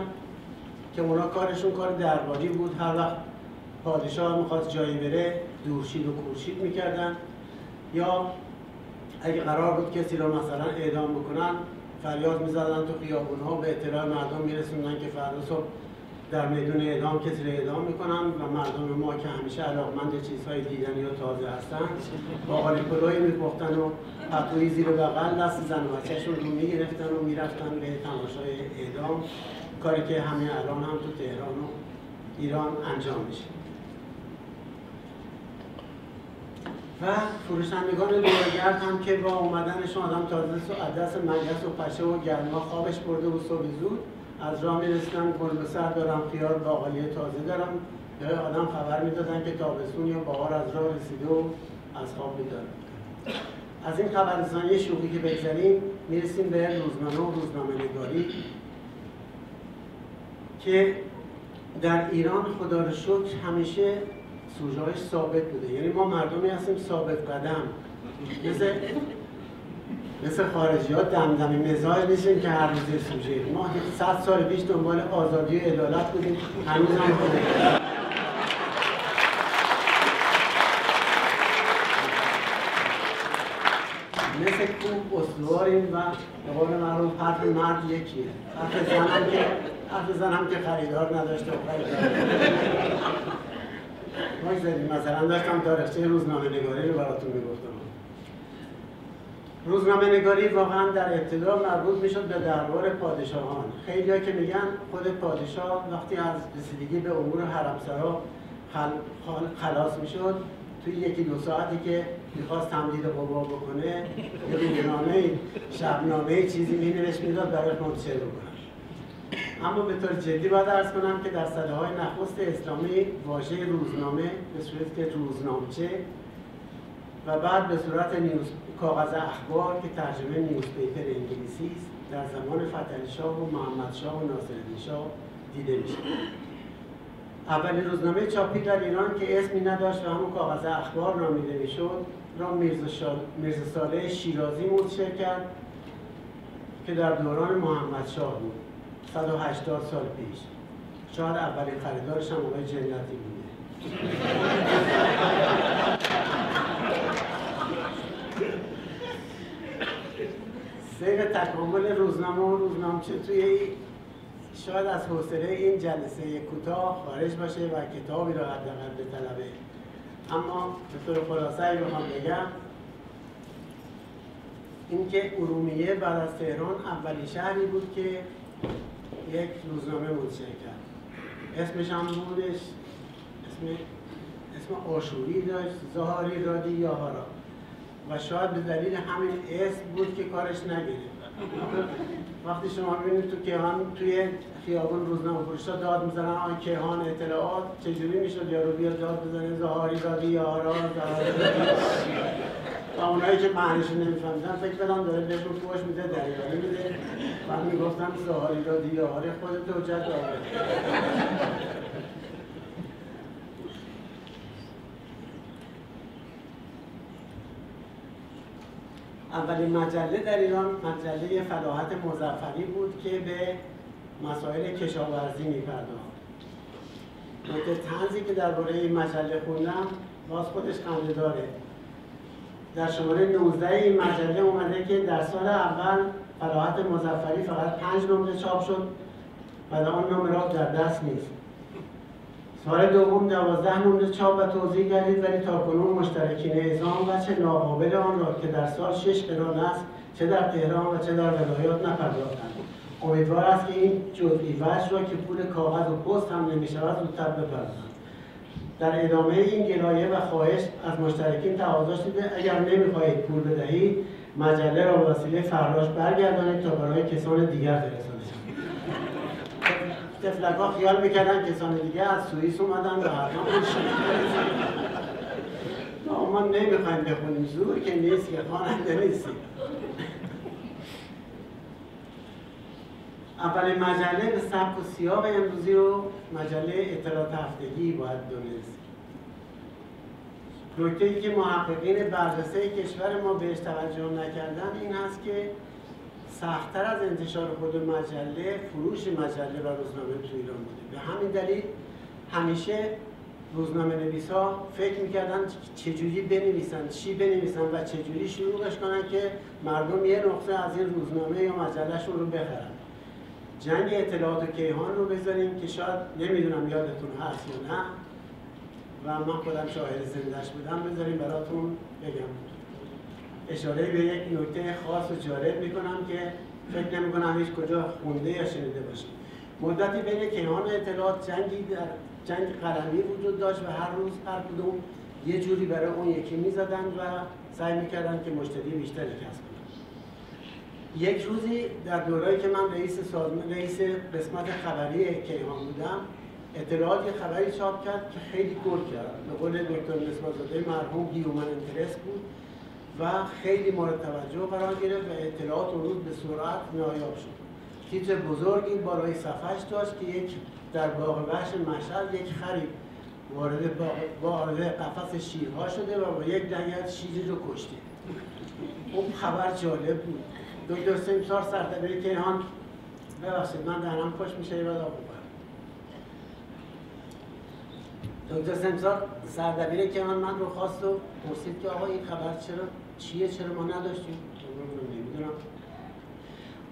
که اونا کارشون کار درباری بود. هر وقت پادشاه می‌خواست جایی بره دورشید و کورشید می‌کردن. یا اگه قرار بود کسی رو مثلا اعدام بکنن فریاد می‌زدن تو خیابون ها به اطلاع مردم میرسوندن که فردا صبح در میدون اعدام کسی رو اعدام می‌کنن و مردم ما که همیشه علاقمند چیزهای دیدنی و تازه هستن با پلوی میپختن و پتوی زیر بغل دست زن و رو می‌گرفتن و می‌رفتن به تماشای اعدام. کاری که همین الان هم تو تهران و ایران انجام میشه. و فروشندگان دورگرد هم که با اومدنشون آدم تازه سو دست مگس و پشه و گرما خوابش برده و صبح زود از راه گل سر دارم خیار باقالی تازه دارم. یا آدم خبر می‌دادن که تابستون یا بهار از راه رسیده و از خواب میدارن از این خبررسانی شوخی که بگذاریم می‌رسیم به روزنامه و روزنامه نگاری که در ایران خدا رو شکر همیشه سوژه‌هاش ثابت بوده. یعنی ما مردمی هستیم ثابت قدم. مثل مثل خارجی ها دمدمی مزاج نیستیم که هر روز سوژه. ما صد سال پیش دنبال آزادی و عدالت بودیم. هنوز هم مثل کوب استواریم و به قول معروف حرف مرد یکیه. حرف زنم که حرف زنم که خریدار نداشته و خریدار مثلا داشتم تاریخچه روزنامه نگاری رو براتون می‌گفتم. روزنامه نگاری واقعا در ابتدا مربوط می‌شد به دربار پادشاهان. خیلی که میگن خود پادشاه وقتی از رسیدگی به امور حرمسرا خل... خلاص می‌شد توی یکی دو ساعتی که می‌خواست تمدید قوا بکنه یه روزنامه شبنامه چیزی مینوشت می‌داد برای منتشر بکنم اما به طور جدی باید ارز کنم که در سده های نخست اسلامی واژه روزنامه به صورت که روزنامچه و بعد به صورت نیوز کاغذ اخبار که ترجمه نیوز پیپر انگلیسی است در زمان فتحعلی شاه و محمد شاه و ناصرالدین شاه دیده میشه. اولین روزنامه چاپی در ایران که اسمی نداشت و همون کاغذ اخبار نامیده می‌شد را میرزا, میرزا صالح شیرازی منتشر کرد که در دوران محمد شاه بود. 180 سال پیش. شاید اولین خریدارش هم آقای جنتی بوده. سیر تکامل روزنامه و روزنامچه توی شاید از حوصله این جلسه کوتاه خارج باشه و کتابی را حداقل به طلبه اما به طور خلاصه بخوام بگم اینکه ارومیه بعد از تهران اولین شهری بود که یک روزنامه منتشر کرد. اسمش هم بودش اسم اسم آشوری داشت زهاری رادی یاهارا و شاید به دلیل همین اسم بود که کارش نگیره وقتی شما ببینید تو کیهان توی خیابون روزنامه فروشا داد می‌زنن آن کیهان اطلاعات چجوری می‌شد؟ یارو بیاد داد بزنه زهاری دادی یارا زهاری اونایی که معنیش نمیفهمیدن فکر کنم داره بهشون فوش میده دریایی میده. و می‌گفتن زهاری دادی یاری خودت حجت داره اولین مجله در ایران مجله فلاحت مزفری بود که به مسائل کشاورزی میپرداخت. نکته تنزی که درباره این مجله خوندم باز خودش خنده داره. در شماره 19 این مجله اومده که در سال اول فلاحت مزفری فقط پنج نمره چاپ شد و اون نمرات در دست نیست. سال دوم دوازده نمره چاپ و توضیح کردید ولی تاکنون مشترکین اعزام و چه ناقابل آن را که در سال شش قران است چه در تهران و چه در ولایات نپرداختند. امیدوار است که این جزئی وجه را که پول کاغذ و پست هم نمی‌شود زودتر بپردازند. در ادامه این گلایه و خواهش از مشترکین تقاضا شده اگر نمی‌خواهید پول بدهید مجله را وسیله فراش برگردانید تا برای کسان دیگر فرستاده تفلک ها خیال می‌کردن کسان دیگه از سوئیس اومدن و حرفا ما نمی‌خوایم بخونیم. زور که نیست که خواننده نیستیم. اولین مجله به سبک و سیاق امروزی رو مجله اطلاعات هفتگی باید دونست نکته ای که محققین برجسته کشور ما بهش توجه نکردن این هست که سختتر از انتشار خود مجله فروش مجله و روزنامه تو ایران بوده. به همین دلیل همیشه روزنامه نویس ها فکر می‌کردن چجوری بنویسن چی بنویسن و چجوری شروعش کنن که مردم یه نقطه از این روزنامه یا مجلهشون رو بخرن. جنگ اطلاعات کیهان رو بذاریم که شاید نمی‌دونم یادتون هست یا نه. و من خودم شاهد زندهش بودم بذاریم براتون بگم. اشاره به یک نکته خاص و جالب می‌کنم که فکر نمی کنم هیچ کجا خونده یا شنیده باشیم مدتی بین کیهان اطلاعات جنگی در جنگ قلمی وجود داشت و هر روز هر کدوم یه جوری برای اون یکی می‌زدن و سعی می‌کردن که مشتری بیشتری کسب کنن. یک روزی در دورایی که من رئیس سازمان رئیس قسمت خبری کیهان بودم اطلاعات خبری چاپ کرد که خیلی گل کرد. به قول دکتر نسبت مرحوم هیومن انترس بود و خیلی مورد توجه قرار گرفت و اطلاعات اون روز به سرعت نایاب شد. تیتر بزرگی بالای صفحش داشت که یک در باغ وحش مشهد یک خرید وارد وارد قفس شیرها شده و با یک دنگت شیری رو کشته. اون خبر جالب بود. دکتر سمسار سردبیر کیهان. ببخشید من دهنم خوش میشه بعد آب دکتر سمسار سردبیر کیهان من رو خواست و پرسید که آقا این خبر چرا چیه؟ چرا ما نداشتیم؟ نمی‌دونم.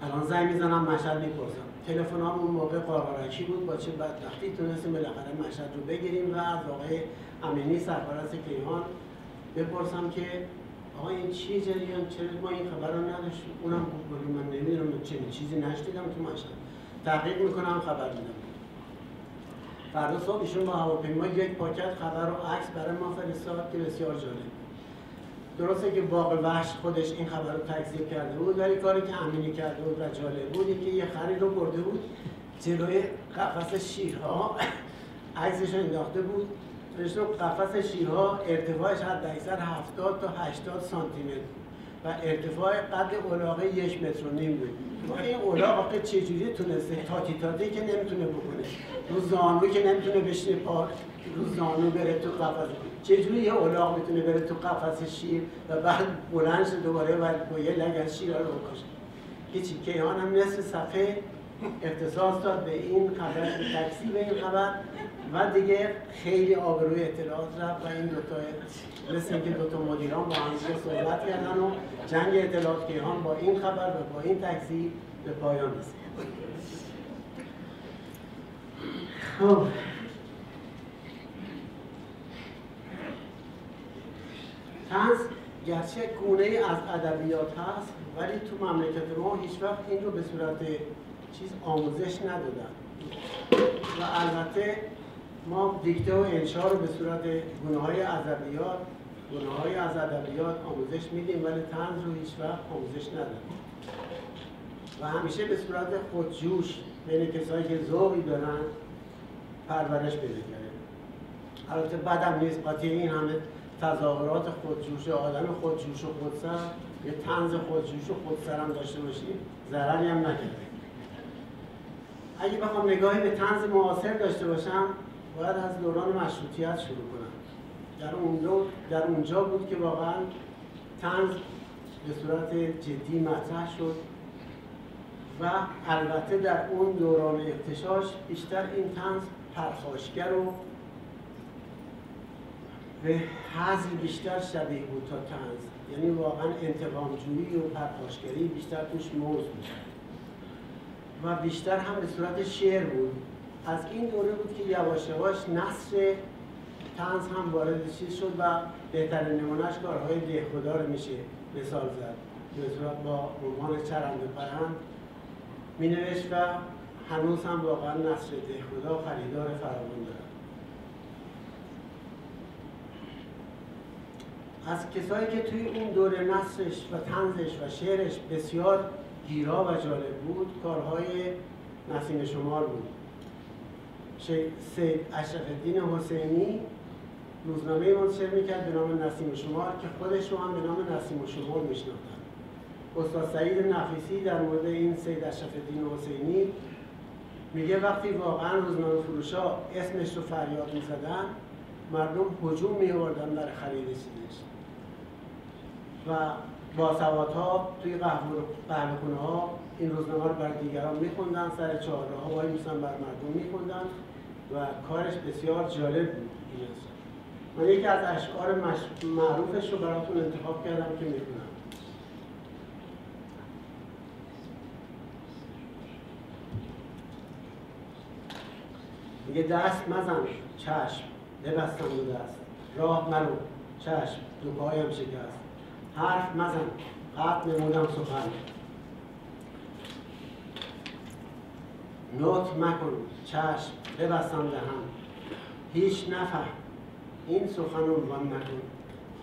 الان زنگ می‌زنم مشهد می‌پرسم. تلفن اون موقع قارقارکی بود با چه بدبختی تونستیم بالاخره مشهد رو بگیریم و از آقای امینی سرپرست کیهان بپرسم که آقا این چیه جریان چرا ما این خبر رو نداشتیم. اونم گفت من نمی‌دونم چنین چیزی نشدیدم تو مشهد. تحقیق می‌کنم خبر میدم. فردا صبح ایشون با هواپیما یک پاکت خبر و عکس برای ما فرستاد که بسیار جالب درسته که باغ وحش خودش این خبر رو تکذیب کرده بود ولی کاری که امینی کرده بود و جالب بود که یه خرید رو برده بود جلوی قفس شیرها. (coughs) عکسش انداخته بود. نوشته قفس شیرها ارتفاعش حد اکثر 70 تا 80 سانتی متر و ارتفاع قد اولاغه یک متر و نیم بود. این اولاغ چجوری تونسته تاتی تاتی که نمی‌تونه بکنه. رو زانو که نمی‌تونه بشینه پا رو زانو بره تو قفس. چجوری یه اولاغ می‌تونه بره تو قفس شیر و بعد بلند دوباره و با یه لگن شیر رو بکشه. هیچی کیهان هم نصف صفحه اختصاص داد به این خبر تکسی به این خبر. و دیگه خیلی آبروی اطلاعات رفت و این دوتا مثل اینکه دوتا مدیران با هم صحبت کردن و جنگ اطلاعات کیهان با این خبر و با این تکسی به پایان رسید. خب. تنز گرچه گونه از ادبیات هست ولی تو مملکت ما هیچ وقت این رو به صورت چیز آموزش ندادن. و البته ما دیکته و انشا رو به صورت گونه های ادبیات گونه های از ادبیات آموزش میدیم ولی تنز رو هیچ وقت آموزش ندادیم. و همیشه به صورت خودجوش بین کسایی که ذوقی دارن پرورش پیدا کرده البته بدم نیست قاطی این همه تظاهرات خودجوش آدم خودجوش و خودسر یه تنز خودجوش و خودسر داشته باشیم ضرری هم نکرده اگه بخوام نگاهی به تنز معاصر داشته باشم باید از دوران مشروطیت شروع کنم در اون در اونجا بود که واقعا تنز به صورت جدی مطرح شد و البته در اون دوران اختشاش بیشتر این تنز پرخاشگر و به حضی بیشتر شبیه بود تا تنز یعنی واقعا انتقامجویی و پرخاشگری بیشتر توش موز بود. و بیشتر هم به صورت شعر بود. از این دوره بود که یواش یواش نصر تنز هم وارد چیز شد و بهترین نمونهش کارهای دهخدا رو میشه مثال زد. به با عنوان چرنده پرند می و هنوز هم واقعا نصر دهخدا خریدار فراوان دارد. از کسایی که توی اون دوره نصرش و تنزش و شعرش بسیار گیرا و جالب بود کارهای نسیم شمار بود. سید اشرف الدین حسینی روزنامه منتشر می‌کرد به نام نسیم شمار که خودش رو هم به نام نسیم شمار میشناختن. استاد سعید نفیسی در مورد این سید اشرف الدین حسینی میگه وقتی واقعا روزنامه فروشا اسمش رو فریاد می‌زدن مردم هجوم میوردن برای خرید چیزش. و ها توی قهوه ها این روزنامه رو بر دیگران میخوندن سر چهارراه ها وای بر مردم میخوندن. و کارش بسیار جالب بود من یکی از اشعار معروفش رو براتون انتخاب کردم که می‌خونم میگه دست مزن چشم ببستم دو دست. راه مرو چشم دو پایم شکست. حرف مزن قطع نمودم سخن. نوت مکن چشم ببستم دهن. هیچ نفهم این سخن عنوان نکن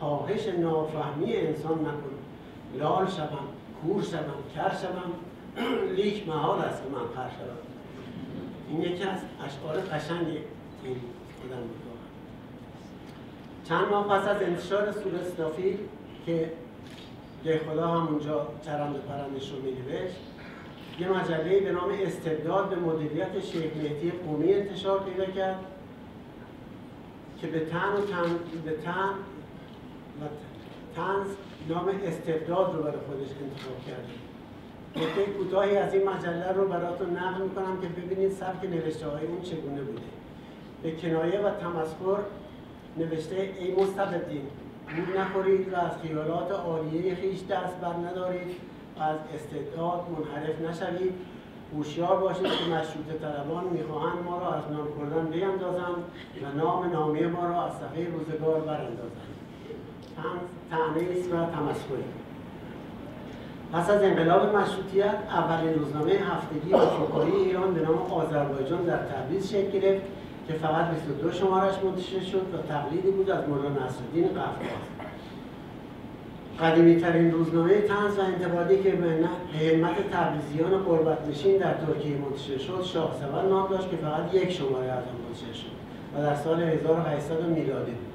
خواهش نافهمی انسان نکن لال شوم کور شوم کر شوم. (clears throat) لیک محال است که من خر شوم. این یکی از اشعار قشنگ این آدم بود. چند ماه پس از انتشار سور که ده خدا همونجا چرند پرندش رو یه مجله به نام استبداد به مدیریت شیخ مهدی قومی انتشار پیدا کرد که به تن و تن به تن و تنز نام استبداد رو برای خودش انتخاب کرده. نکته کوتاهی از این مجله رو براتون نقل می‌کنم که ببینید سبک نوشته های اون چگونه بوده. به کنایه و تمسخر نوشته ای مستبدین بود نخورید و از خیالات عالیه خیش دست بر ندارید. از استعداد منحرف نشوید. هوشیار باشید که مشروط طلبان می‌خواهند ما را از نام خوردن بیندازند و نام نامی ما را از صفحه روزگار براندازند. تنیس و تمسخری پس از انقلاب مشروطیت اولین روزنامه هفتگی و ایران به نام آذربایجان در تبریز شکل گرفت که فقط 22 شمارش منتشر شد و تقلیدی بود از مولانا نصرالدین قفقاز. قدیمی ترین روزنامه تنز و انتقادی که به همت تبریزیان قربت نشین در ترکیه منتشر شد شاهسور نام داشت که فقط یک شماره از آن منتشر شد و در سال 1800 میلادی بود.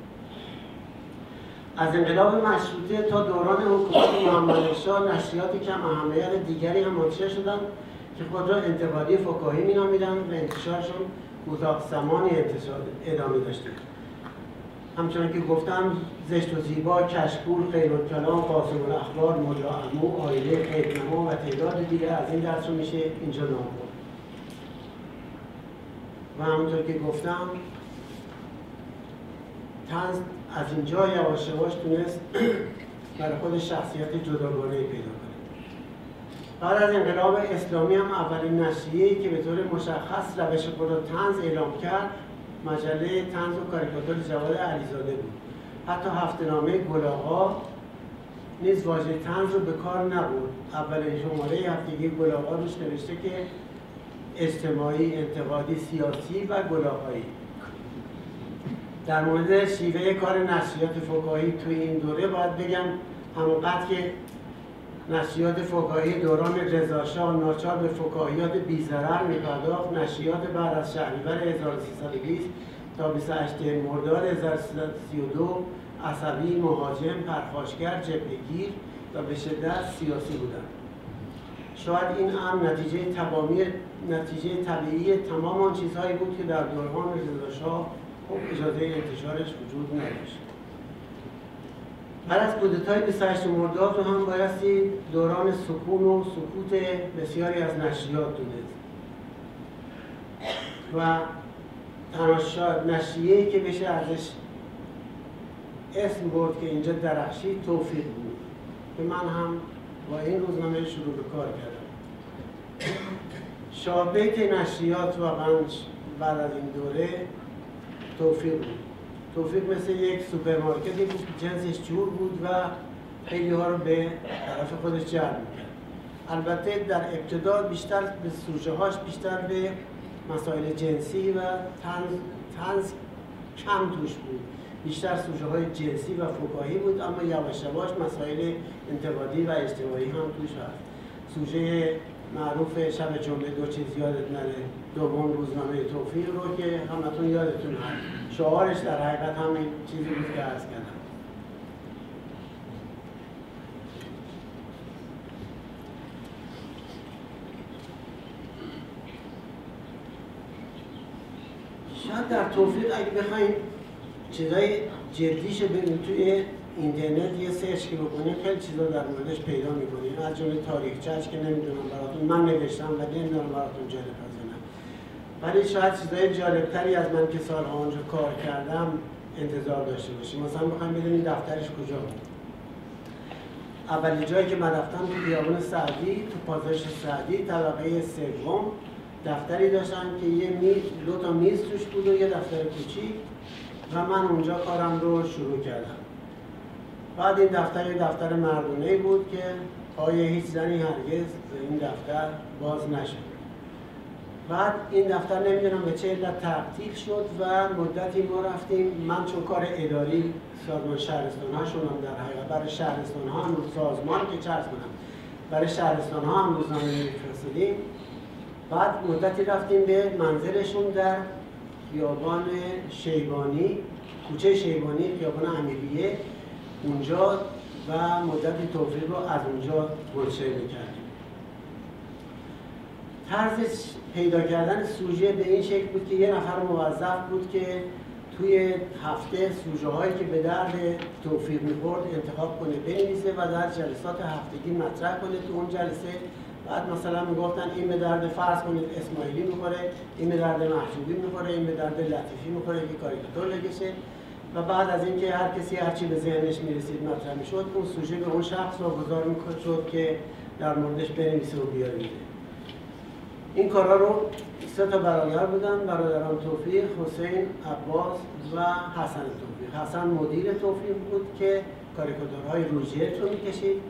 از انقلاب مشروطه تا دوران حکومت محمد شاه نشریات کم اهمیت دیگری هم منتشر شدند که خود را انتقادی فکاهی مینامیدند و انتشارشون کوتاه زمانی انتشار ادامه داشته همچنان که گفتم زشت و زیبا کشکول خیر کلام قاسم الاخبار مجاعمو آیله قیدنما و تعداد دیگر از این درس رو میشه اینجا نام و همونطور که گفتم تنز از اینجا یواش یواش تونست (clears throat) برای خود شخصیت جداگانه پیدا کنه. بعد از انقلاب اسلامی هم اولین نشریه‌ای که به طور مشخص روش خود تنز اعلام کرد مجله تنز و کاریکاتور جواد علیزاده بود. حتی هفته نامه گلاغا نیز واژه تنز رو به کار نبود اولین شماره هفتگی گلاغا روش نوشته که اجتماعی، انتقادی، سیاسی و گلاغایی در مورد شیوه کار نشریات فکاهی توی این دوره باید بگم همونقدر که نشریات فکاهی دوران رضاشاه ناچار به فکاهیات بیزرر میپرداخت. نشریات بعد از شهریور 1320 تا 28 مرداد 1332 عصبی مهاجم پرخاشگر جبهگیر و به شدت سیاسی بودند. شاید این هم نتیجه تمامی نتیجه طبیعی تمام آن چیزهایی بود که در دوران رضاشاه خب اجازه انتشارش وجود نداشت. بعد از کودتای 28 مرداد رو هم بایستی دوران سکون و سکوت بسیاری از نشریات دونست و تنها نشریه‌ای که بشه ازش اسم برد که اینجا درخشی توفیق بود. که من هم با این روزنامه شروع به کار کردم. شابیت نشریات واقعا بعد از این دوره توفیق بود. توفیق مثل یک سوپرمارکتی بود که جنسش جور بود و خیلی ها رو به طرف خودش جلب البته در ابتدا بیشتر به سوژه هاش بیشتر به مسائل جنسی و طنز, طنز کم توش بود. بیشتر سوژه های جنسی و فکاهی بود اما یواش یواش مسائل انتقادی و اجتماعی هم توش هست سوژه معروف شب جمعه دو چیز یادت نره. دوم روزنامه توفیق رو که همتون یادتون هست. شعارش در حقیقت همین چیزی بود که عرض کردم. شاید در توفیق اگه بخوایم چیزای جدیش ببینیم توی اینترنت یه سرچ که بکنید خیلی چیزا در موردش پیدا می‌کنید از جمله تاریخچه‌اش که نمی‌دونم براتون من نوشتم و نمی‌دونم براتون جالب ولی شاید چیزای جالبتری از من که سالها آنجا کار کردم انتظار داشته باشیم. مثلا بخوایم بدونید دفترش کجا بود. اولین جایی که من رفتم تو بیابون سعدی تو پازش سعدی طبقه سوم دفتری داشتن که یه میز دو تا میز توش بود و یه دفتر کوچیک و من اونجا کارم رو شروع کردم. بعد این دفتر یه دفتر مردونه بود که پای هیچ زنی هرگز این دفتر باز نشد. بعد این دفتر نمی‌دونم به چه علت تعطیل شد و مدتی ما رفتیم. من چون کار اداری سازمان شهرستان ها شدم در حقیقت. برای شهرستان ها هم سازمان که چرس کنم. برای شهرستان ها هم روزنامه میفرستادیم. بعد مدتی رفتیم به منزلشون در خیابان شیبانی کوچه شیبانی خیابان امیریه. اونجا و مدتی توفیق رو از اونجا منشر می‌کردیم. طرز پیدا کردن سوژه به این شکل بود که یه نفر موظف بود که توی هفته سوژه هایی که به درد توفیق می‌خورد انتخاب کنه بنویسه و در جلسات هفتگی مطرح کنه تو اون جلسه. بعد مثلا می‌گفتن این به درد فرض کنید اسماعیلی می‌خوره این به درد محجوبی می‌خوره این به درد لطیفی می‌خوره که کاریکاتور لگشه. و بعد از اینکه هر کسی هرچی به ذهنش می‌رسید مطرح می‌شد اون سوژه به اون شخص واگذار می‌شد که در موردش بنویسه و بیاره. این کارا رو سه تا برادر بودن برادران توفیق حسین عباس و حسن توفیق. حسن مدیر توفیق بود که کاریکاتورهای روژیت رو می‌کشید.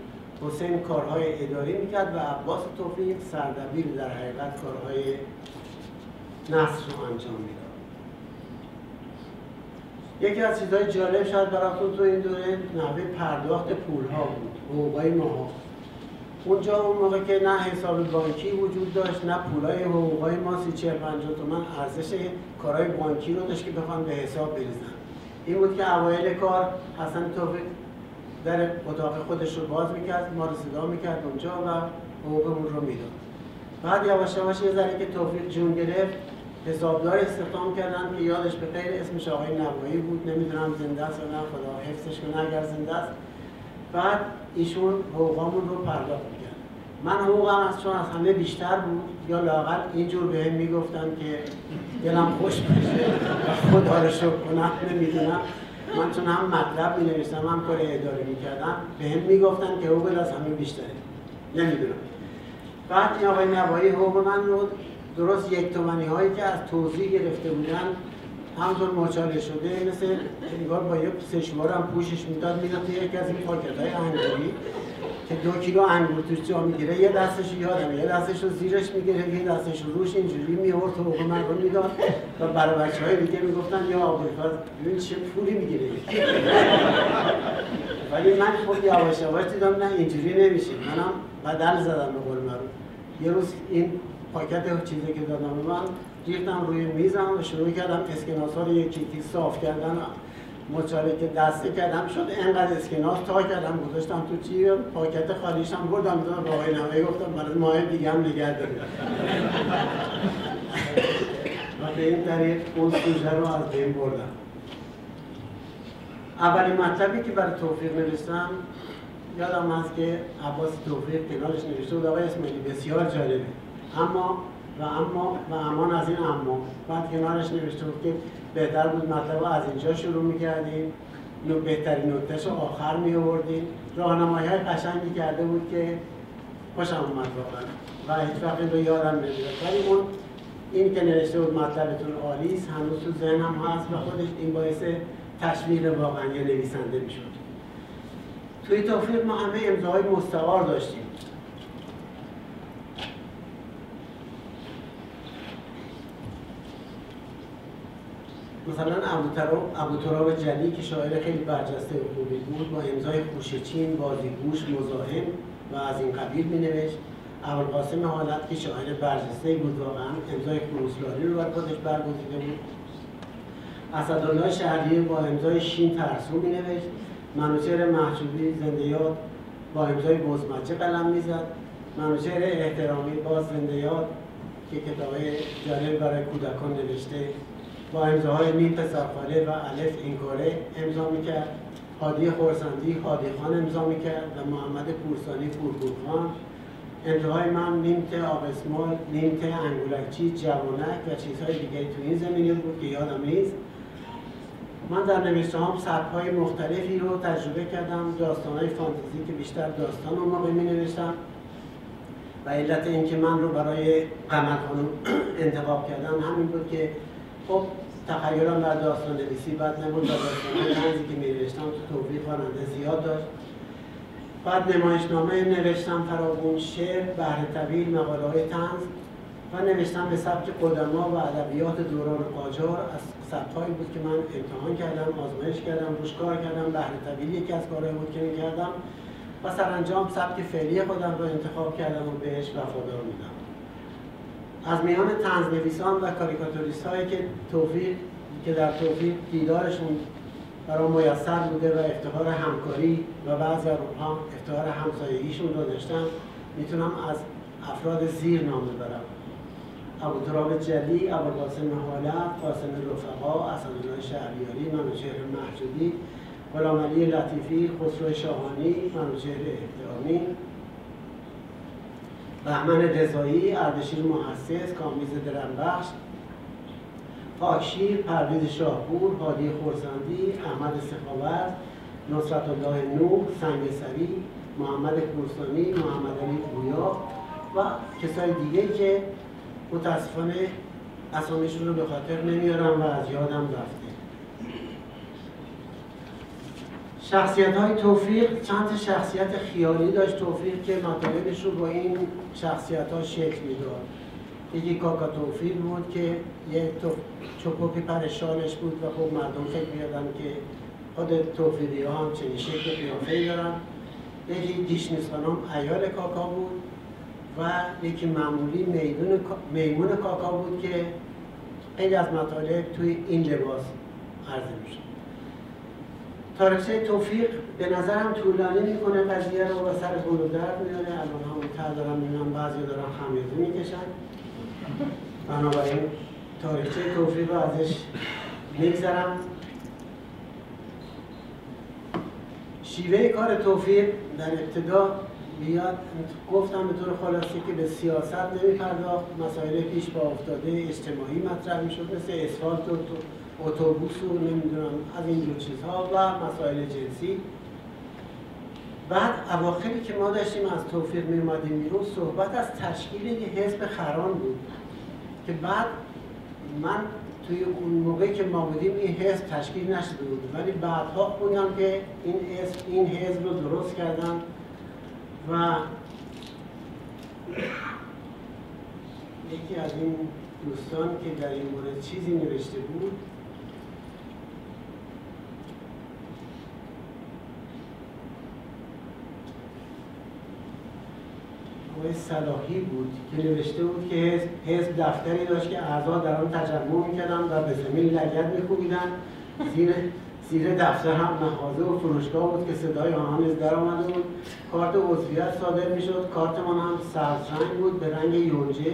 حسین کارهای اداری می‌کرد و عباس توفیق سردبیر در حقیقت کارهای نصر رو انجام می‌داد. یکی از چیزهای جالب شاید براتون تو این دوره نحوه پرداخت پول ها بود حقوقای ماها. اونجا اون موقع که نه حساب بانکی وجود داشت نه پولای حقوقای ما سی چهل پنجاه تومن ارزش کارهای بانکی رو داشت که بخوان به حساب بریزن. این بود که اوایل کار حسن توفیق در اتاق خودش رو باز می‌کرد ما رو صدا می‌کرد اونجا و حقوقمون رو می‌داد. بعد یواش یواش یه ذره که توفیق جون گرفت حسابدار استخدام کردن که یادش به غیر اسمش آقای نوایی بود. نمی‌دونم زنده است یا نه خدا حفظش کنه اگر زنده است. بعد ایشون حقوقامون رو پرداخت می‌کرد. من حقوقم از چون از همه بیشتر بود یا لاقل اینجور به هم می‌گفتن که دلم خوش بشه و خدا رو شکر کنم نمی‌دونم. من چون هم مطلب می نوشتم هم کار اداره می‌کردم به هم می‌گفتن که حقوق از همه بیشتره. نمی‌دونم. بعد این آقای نوایی حقوق من رو درست یک تومنی هایی که از توضیح گرفته بودن همطور مچاله شده مثل انگار با یه سشوار هم پوشش می‌داد می‌داد توی یکی از این پاکت های انگوری که دو کیلو انگور توش جا می‌گیره یه دستش یادمه یه دستش رو زیرش می‌گیره یه دستش رو روش اینجوری میورد حقوق من رو می‌داد و برای بچه های دیگه می‌گفتن یا آمریکا ببین چه پولی می‌گیره. ولی من خب یواش یواش دیدم نه اینجوری نمیشه. منم بدل زدم به قول یه روز این پاکت چیزی که دادم من ریختم روی میزم و شروع کردم اسکناس ها رو یکی صاف کردن که دسته کردم. شد انقدر اسکناس تا کردم گذاشتم تو چی؟ پاکت خالیشم بردم دادم با آقای نوایی گفتم برای ماه دیگه هم نگه داریم و به این طریق اون سوژه رو از بین بردم. اولین مطلبی که برای توفیق نوشتم یادم هست که عباس توفیق کنارش نوشته بود آقای اسماعیلی بسیار جالبه. اما و اما و امان از این اما. بعد کنارش نوشته بود که بهتر بود مطلب از اینجا شروع می‌کردیم. نو بهترین نکتهش آخر می آوردیم راهنمایی های قشنگی کرده بود که خوشم اومد واقعا. و هیچ وقت رو یادم نمیاد ولی اون این که نوشته بود مطلبتون عالی است هنوز تو ذهنم هست و خودش این باعث تشویق واقعا یه نویسنده می‌شد. توی توفیق ما همه امضاهای مستقار داشتیم. مثلا ابو تراب جلی که شاعر خیلی برجسته و خوبی بود با امضای خوشچین بازیگوش مزاحم و از این قبیل می نوشت ابوالقاسم حالت که شاعر برجسته بود واقعا امضای خروسلاری رو بر خودش برگزیده بود. اسدالله شهریه با امضای شین ترسو می نوشت منوچهر محجوبی زنده یاد با امضای بزمچه قلم می‌زد. منوچهر احترامی باز زنده یاد که کتاب جالب برای کودکان نوشته با امضاهای نیم پسرخاله و الف این کاره امضا می‌کرد. حادی خورسندی حادی خان امضا می‌کرد و محمد پورسانی پورپورخان امضاهای من نیمت آبسمال نیمت انگولکچی جوانک و چیزهای دیگری تو این زمینی بود که یادم نیست. من در نوشته هم های مختلفی رو تجربه کردم داستان های فانتزی که بیشتر داستان رو می نوشتم و علت اینکه من رو برای قمر خانم (clears throat) انتخاب کردم همین بود که خب تخیلم بر داستان نویسی بعد نبود و داستان تنزی که می‌نوشتم تو توفیق خواننده زیاد داشت. بعد نمایشنامه نوشتم فراغون شعر بهر طویل مقاله های تنز و نوشتم به سبک قدما و ادبیات دوران قاجار. از سبکهایی بود که من امتحان کردم آزمایش کردم روش کار کردم بهر طویل یکی از کارهایی بود که می‌کردم و سرانجام سبک فعلی خودم رو انتخاب کردم و بهش وفادار میدم از میان تنز نویسان و کاریکاتوریست هایی که توفیق که در توفیق دیدارشون برای میسر بوده و افتخار همکاری و بعضی از اونها افتخار همسایگیشون رو داشتن می‌تونم از افراد زیر نام ببرم. ابو جلی ابو قاسم حالت قاسم رفقا اسدالله شهریاری منوچهر محجوبی غلام علی لطیفی خسرو شاهانی منوچهر احترامی. بهمن رضایی اردشیر محسس کامیز درنبخش پاکشیر پرویز شاهپور هادی خورسندی احمد سخاوت نصرت الله نور سنگسری محمد کورسانی محمد علی گویا و کسای دیگه که متاسفانه اسامیشون رو به خاطر نمیارم و از یادم رفته شخصیت های توفیق چند شخصیت خیالی داشت توفیق که مطالبش رو با این شخصیت ها شکل می‌داد. یکی کاکا توفیق بود که یه چکوکی پرشانش بود و خب مردم فکر میادن که خود توفیقی ها هم چنین شکل قیافه دارن. یکی دیشنیس خانم ایال کاکا بود و یکی معمولی میدون میمون کاکا بود که خیلی از مطالب توی این لباس عرضه میشه تاریخچه توفیق به نظرم طولانی می‌کنه. قضیه رو و سر گل درد میاره الان همون تر دارم می‌بینم بعضی دارن خمیازه می‌کشن. بنابراین تاریخچه توفیق رو ازش میگذرم. شیوه کار توفیق در ابتدا بیاد گفتم به طور خلاصه که به سیاست نمی پرداخت مسائل پیش با افتاده اجتماعی مطرح می شد مثل اسفالت و اتوبوس و نمی‌دونم از اینجور چیزها و مسائل جنسی. بعد اواخری که ما داشتیم از توفیق می اومدیم بیرون صحبت از تشکیل یه حزب خران بود که بعد من توی اون موقعی که ما بودیم این حزب تشکیل نشده بود. ولی بعدها خوندم که این حزب این حزب رو درست کردن و یکی از این دوستان که در این مورد چیزی نوشته بود آقای صلاحی بود که نوشته بود که حزب دفتری داشت که اعضا در آن تجمع می‌کردن و به زمین لگت میکوبیدن زیر زیر دفتر هم مغازه و فروشگاه بود که صدای آنها نیز در آمده بود. کارت عضویت صادر می‌شد. کارت من هم سبزرنگ بود به رنگ یونجه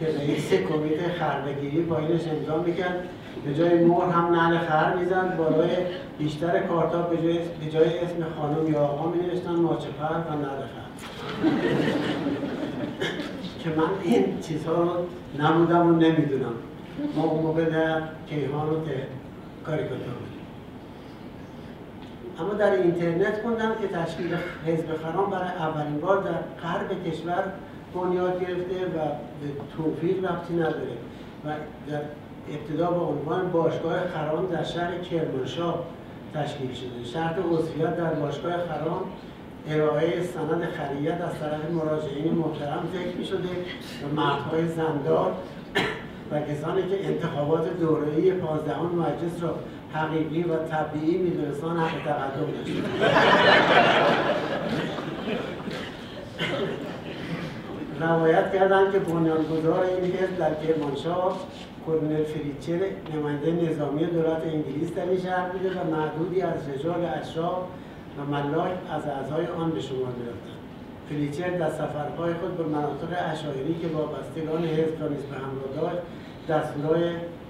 که رئیس کمیته خربگیری پایینش امضا می‌کرد. به جای مور هم نعل خر می‌زد بالای بیشتر کارتا به جای, به جای اسم خانم یا آقا می نوشتن ماچه و نعل خر. که من این چیزها رو نبودم و نمی‌دونم. ما اون موقع در کیهان رو کاریکاتور اما در اینترنت خوندم که تشکیل حزب خرام برای اولین بار در غرب کشور بنیاد گرفته و به توفیق ربطی نداره. و در ابتدا با عنوان باشگاه خرام در شهر کرمانشاه تشکیل شده. شرط عضویت در باشگاه خرام ارائه سند خریت از طرف مراجعین محترم ذکر می شده و مردهای زندار و کسانی که انتخابات دوره‌ای پانزدهم مجلس را حقیقی و طبیعی میدونستان حق تقدم روایت کردند که بنیانگذار این حزب در کرمانشاه کورنل فریچر نماینده نظامی دولت انگلیس در این شهر بوده و معدودی از رجال اشراف و ملاک از اعضای آن به شما می‌رفتند. فریچر در سفرهای خود به مناطق اشایری که وابستگان حزب را نیز به همراه داشت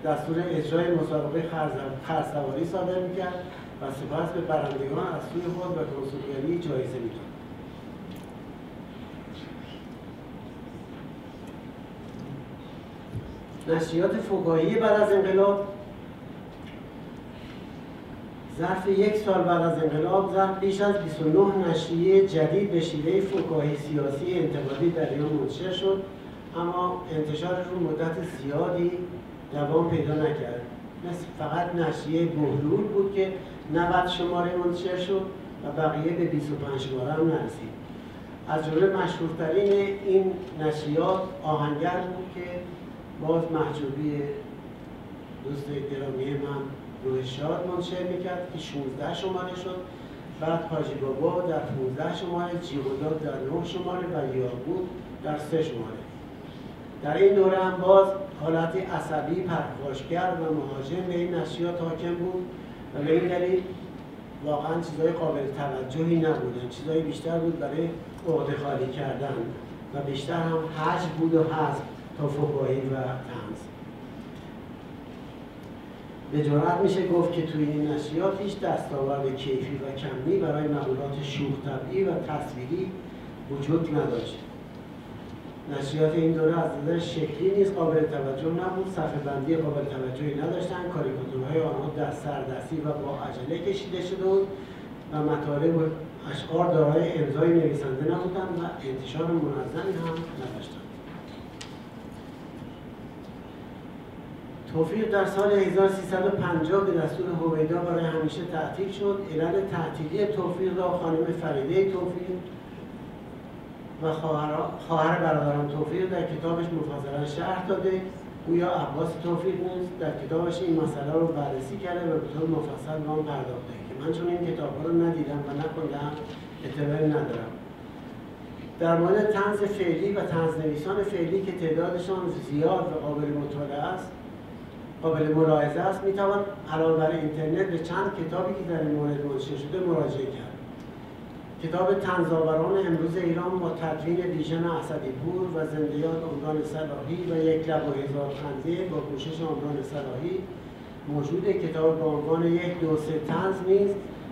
دستور اجرای مسابقه خرسواری صادر می‌کرد و سپس به برندگان از سوی خود و کنسولگری جایزه می‌داد. نشریات فکاهی بعد از انقلاب. ظرف یک سال بعد از انقلاب ظرف بیش از 29 نشریه جدید به شیوه فکاهی سیاسی انتقادی در ایران منتشر شد اما انتشار رو مدت زیادی دوام پیدا نکرد. مثل فقط نشریه بهلول بود که 90 شماره منتشر شد و بقیه به 25 شماره هم نرسید. از جمله مشهورترین این نشریات آهنگر بود که باز محجوبی دوست گرامی من روح شاد منتشر می‌کرد که 16 شماره شد. بعد حاجی بابا در 15 شماره جیغداد در 9 شماره و یاقوت در 3 شماره. در این دوره هم باز حالتی عصبی پرخاشگر و مهاجم به این نشریات حاکم بود. و به این دلیل واقعا چیزهای قابل توجهی نبودن چیزهای بیشتر بود برای عقده خالی کردن. و بیشتر هم حج بود و هست توفقایی و تنز به جرات میشه گفت که توی این نشریات هیچ دستاورد کیفی و کمی برای مقولات شوخ طبعی و تصویری وجود نداشت. نشریات این دوره از نظر شکلی نیز قابل توجه نبود صفحه بندی قابل توجهی نداشتن کاریکاتورهای آنها دست سردستی و با عجله کشیده شده بود و مطالب و اشعار دارای امضای نویسنده نبودند و انتشار منظمی هم نداشتند. توفیق در سال 1350 به دستور هویدا برای همیشه تعطیل شد. علل تعطیلی توفیق را خانم فریده توفیق و خواهر برادران توفیق در کتابش مفصلا شرح داده. یا عباس توفیق نیست. در کتابش این مسئله رو بررسی کرده و به طور مفصل به آن پرداخته که من چون این کتاب رو ندیدم و نخوندم اطلاعی ندارم. در مورد تنز فعلی و تنز نویسان فعلی که تعدادشان زیاد و قابل مطالعه است قابل ملاحظه است می‌توان علاوه بر اینترنت به چند کتابی که در این مورد منتشر شده مراجعه کرد. کتاب تنزاوران امروز ایران با تدوین بیژن اسدی پور و زندیات عمران صلاحی و یک لب و هزار خنده با پوشش عمران صلاحی موجود. کتاب با عنوان یک دو سه تنز نیز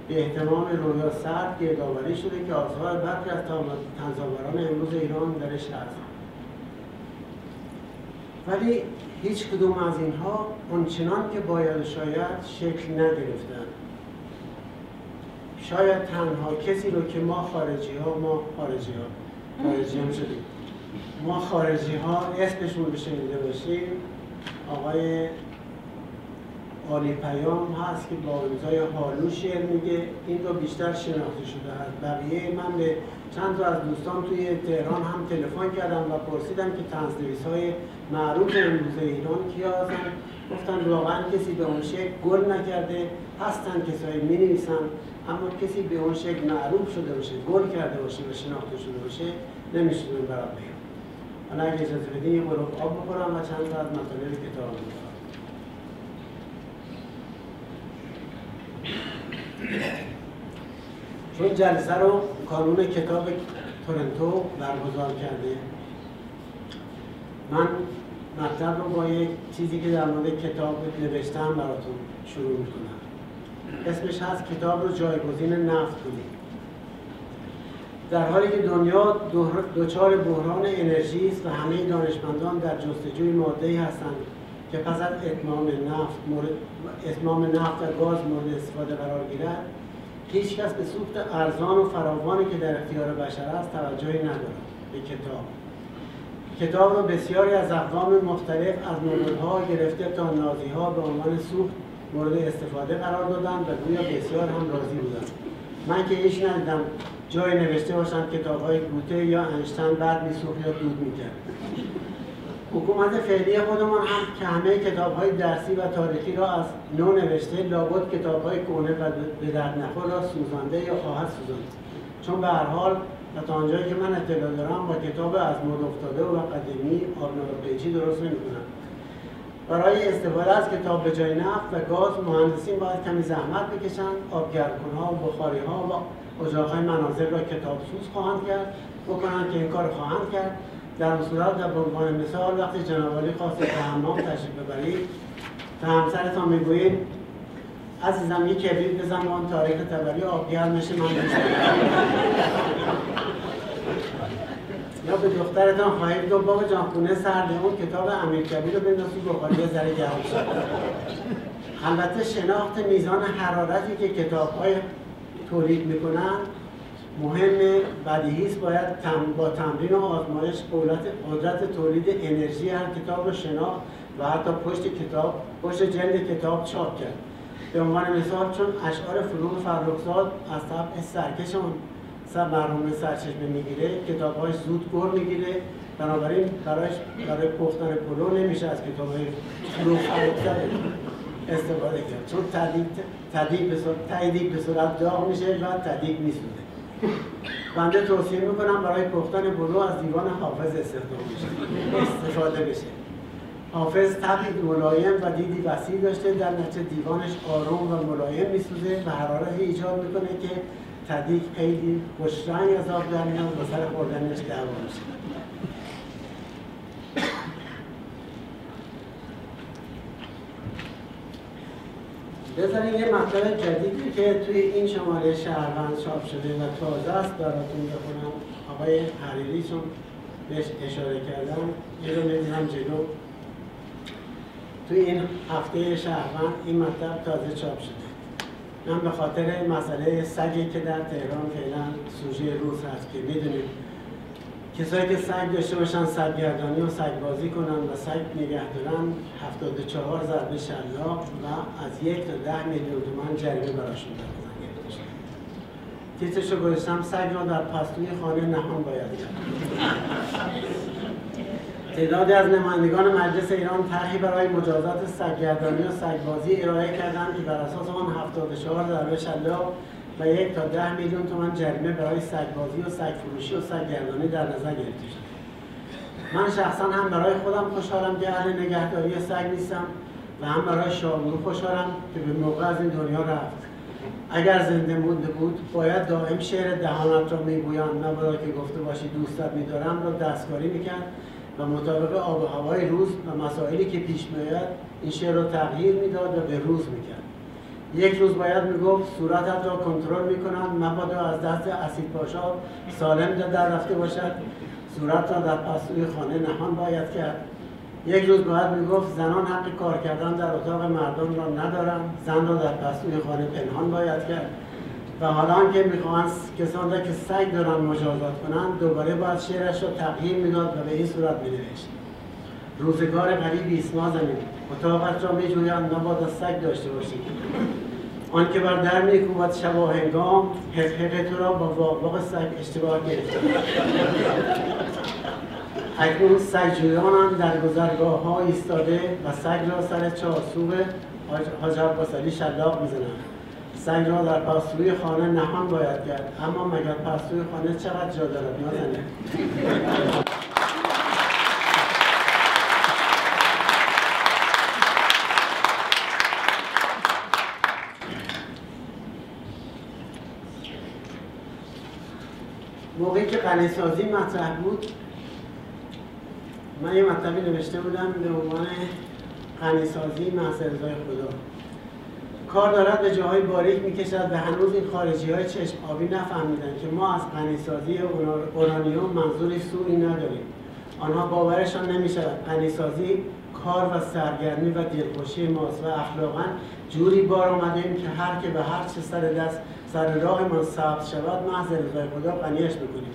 به احتمام رویا سرد گردآوری شده که آثار برخی از تنزاوران امروز ایران درش هست. ولی هیچ کدوم از اینها اونچنان که باید شاید شکل نگرفتند. شاید تنها کسی رو که ما خارجی ها ما خارجی ها خارجی هم شدیم. ما خارجی ها اسمشون رو شنیده باشیم. آقای آلی پیام هست که با امضای هالو شعر میگه. این رو بیشتر شناخته شده. هست بقیه من به چند تا از دوستان توی تهران هم تلفن کردم و پرسیدم که تنزنویس های معروف امروز ایران کیا هستن. گفتن واقعا کسی به اون شکل گل نکرده. هستن کسایی می نویسن اما کسی به اون شکل معروف شده باشه گل کرده باشه و شناخته شده باشه نمیشونه برات بگم حالا اگه اجازه بدین یه آب بخورم و چند تا از مطالب کتاب بخورم. چون جلسه رو کانون کتاب تورنتو برگزار کرده. من مطلب رو با یک چیزی که در مورد کتاب نوشتم براتون شروع می‌کنم. اسمش هست کتاب رو جایگزین نفت کنید. در حالی که دنیا دچار بحران انرژی است و همه دانشمندان در جستجوی ماده هستند که پس از اتمام نفت مورد اتمام نفت و گاز مورد استفاده قرار گیرد هیچ کس به سوخت ارزان و فراوانی که در اختیار بشر است توجهی ندارد به کتاب. کتاب رو بسیاری از اقوام مختلف از ها گرفته تا نازی ها به عنوان سوخت مورد استفاده قرار دادن و گویا بسیار هم راضی بودن من که هیچ ندیدم جای نوشته باشم کتاب های گوته یا انشتن بعد میسوخت یا دود می‌کرد. حکومت فعلی خودمان هم که همه کتاب های درسی و تاریخی را از نو نوشته لابد کتاب های کهنه و به درد نخور را سوزانده یا خواهد سوزاند. چون به هر حال و تا آنجایی که من اطلاع دارم با کتاب از مد افتاده و قدیمی آبنار درست نمی‌کنم. برای استفاده از کتاب به جای نفت و گاز مهندسین باید کمی زحمت بکشند آبگردکنها و بخاریها و اجاقهای منازل را کتاب سوز خواهند کرد بکنند که این کار خواهند کرد. در صورت در عنوان مثال وقتی جناب خواست به حمام تشریف ببرید تا همسرتان می‌گویید عزیزم یک کبریت بزن با اون تاریخ تبری آبگرد میشه من یا به دخترتان خواهید دو بابا جان خونه سرده اون کتاب امیر کبیر رو بندازی بخاری یه ذره گرم شد. البته شناخت میزان حرارتی که کتاب های تولید می‌کنن مهم بدیهی است باید با تمرین و آزمایش قدرت تولید انرژی هر کتاب رو شناخت و حتی پشت کتاب پشت جلد کتاب چاپ کرد. به عنوان مثال چون اشعار فروغ فرخزاد از طبع سرکشون سر مرحوم سرچشمه می‌گیره کتابهاش زود گر می‌گیره بنابراین برایش برای پختن پلو نمیشه از کتاب های فروغ فرخزاد استفاده کرد. چون به صورت به صورت داغ میشه و تدیق میسوزه بنده توصیه می‌کنم برای پختن بلو از دیوان حافظ استفاده بشه. حافظ طبعی ملایم و دیدی وسیع داشته. در نتیجه دیوانش آروم و ملایم میسوزه و حرارت ایجاد می‌کنه که تدیک خیلی خوشرنگ از آب در میان و سر خوردنش دعوا بذارین یه مطلب جدیدی که توی این شماره شهروند چاپ شده و تازه است براتون بخونم. آقای حریری چون بهش اشاره کردم یه رو جلو. توی این هفته شهروند این مطلب تازه چاپ شده. من به خاطر مسئله سگی که در تهران فعلا سوژه روز هست که می‌دونید کسایی که سگ داشته باشن سگگردانی و سگ بازی کنن و سگ نگه دارن 74 ضربه شلاق و از یک تا ده میلیون تومن جریمه براشون شده تیترش رو گذاشتم سگ را در پستوی خانه نهان باید کرد. تعدادی از نمایندگان مجلس ایران طرحی برای مجازات سگگردانی و سگبازی ارائه کردند که بر اساس آن 74 ضربه شلاق و یک تا ده میلیون تومن جریمه برای سگبازی و سگ فروشی و سگگردانی در نظر گرفته شد. من شخصا هم برای خودم خوشحالم که اهل نگهداری سگ نیستم و هم برای شاهنور خوشحالم که به موقع از این دنیا رفت. اگر زنده مونده بود باید دائم شعر دهانت را می‌گویند نباید که گفته باشی دوستت میدارم را دستکاری می‌کرد و مطابق آب و هوای روز و مسائلی که پیش میآید این شعر را تغییر می‌داد و به روز می‌کرد. یک روز باید می‌گفت صورتت را کنترل می‌کنند مبادا از دست اسید پاشا سالم در رفته باشد. صورت را در پستوی خانه نهان باید کرد. یک روز باید می‌گفت زنان حق کار کردن در اتاق مردم را ندارند زن را در پستوی خانه پنهان باید کرد. و حالا که می‌خواهند کسان را که سگ دارن مجازات کنند دوباره باید شعرش را تغییر می‌داد و به این صورت مینوشت. روزگار قریبی است نازنین اتاقت را میجویند نباید سگ داشته باشید آن که بر در میکوبد شب و هنگام حقیق تو را با واقع سگ اشتباه گرفته. اکنون سگجویانم در گذرگاه ها ایستاده و سگ را سر چارسوب حاج عباسعلی شلاق می‌زنند. سگ را در پستوی خانه نهان باید کرد اما مگر پستوی خانه چقدر جا دارد؟ نازنین. موقعی که قلیسازی مطرح بود من یه مطلبی نوشته بودم به عنوان محض رضای خدا. کار دارد به جاهای باریک می‌کشد و هنوز این خارجی های چشم آبی نفهمیدن که ما از غنیسازی اورانیوم منظوری سوری نداریم. آنها باورشان نمی‌شود. غنیسازی کار و سرگرمی و دلخوشی ماست و اخلاقا جوری بار آمدیم که هر که به هر چه سر دست سر راه ما ثبت شود محض رضای خدا قنیش بکنیم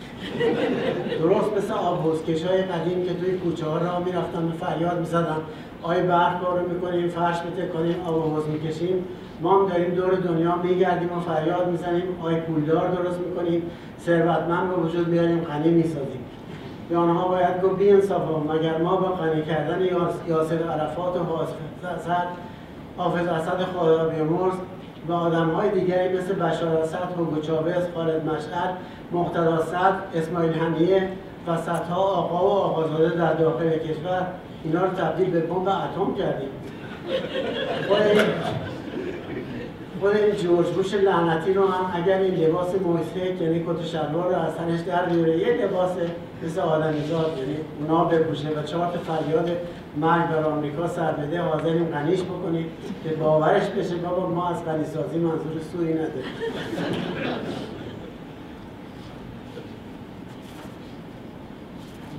درست مثل آب های قدیم که توی کوچه ها راه می‌رفتن به فریاد می‌زدن. آی برف بارو می‌کنیم فرش کنیم آب می‌کشیم. ما هم داریم دور دنیا میگردیم و فریاد می‌زنیم. آی پولدار درست می‌کنیم. ثروتمند به وجود میاریم غنی می‌سازیم. به آنها باید گفت بی مگر ما با غنی کردن یاسر عرفات و حافظ اسد خدا بیامرز و آدم های دیگری مثل بشار اسد، هوگو چاوز، خالد مشعل، مقتدا صد، اسماعیل هنیه و صدها آقا و آقازاده در داخل کشور اینا رو تبدیل به بمب اتم کردیم. (laughs) خود این جورج بوش لعنتی رو هم اگر این لباس موسیقی یعنی کت شلوار رو از تنش در بیاره یه لباس مثل آدمیزاد یعنی اونا بپوشه و چهار فریاد مرگ بر آمریکا سر بده حاضریم غنیش بکنید که باورش بشه بابا ما از غنی سازی منظور سوی نداریم.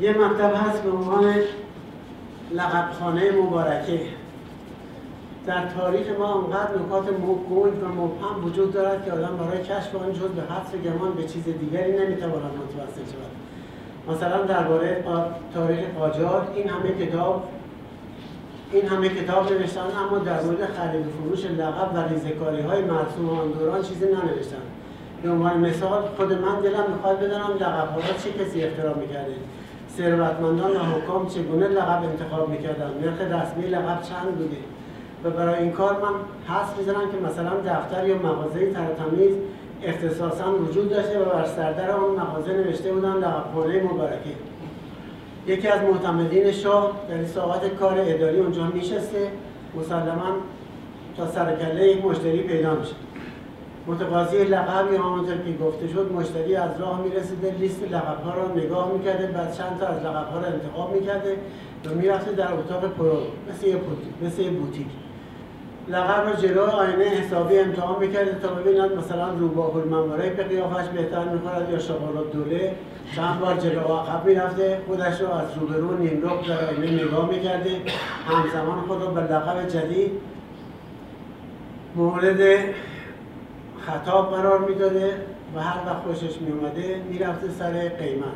یه مطلب هست به عنوان لقبخانه مبارکه. در تاریخ ما انقدر نکات گنگ و مبهم وجود دارد که آدم برای کشف آن جز به حدس گمان به چیز دیگری نمی‌تواند متوسل شود. مثلا درباره تاریخ قاجار این همه کتاب این همه کتاب نوشتن اما در مورد خرید و فروش لقب و ریزکاری های مرسوم آن دوران چیزی ننوشتن. به عنوان مثال خود من دلم می‌خواد بدانم لقب ها چه کسی اختراع می‌کرده. ثروتمندان و حکام چگونه لقب انتخاب می‌کردن نرخ رسمی لقب چند بوده؟ و برای این کار من حس می‌زنم که مثلا دفتر یا مغازه ترتمیز اختصاصا وجود داشته و بر سردر آن مغازه نوشته بودن لقبخانه مبارکه. یکی از معتمدین شاه در ساعت کار اداری اونجا میشسته مسلما تا سرکله یک مشتری پیدا میشه. متقاضی لقب یا همونطور که گفته شد مشتری از راه می‌رسیده لیست لقب ها رو نگاه می‌کرده بعد چند تا از لقب ها رو انتخاب می‌کرده و می‌رفته در اتاق پرو مثل یه بوتیک. لقب رو جلو آینه حسابی امتحان می‌کرده تا ببیند مثلا روباه المماره به قیافش بهتر می‌خورد یا شغال دوله. چند بار جلو عقب می‌رفته خودش رو از روبرو نیمرخ در آینه نگاه می‌کرده. همزمان خود رو به لقب جدید مورد خطاب قرار می‌داده و هر وقت خوشش میومده می‌رفته سر قیمت.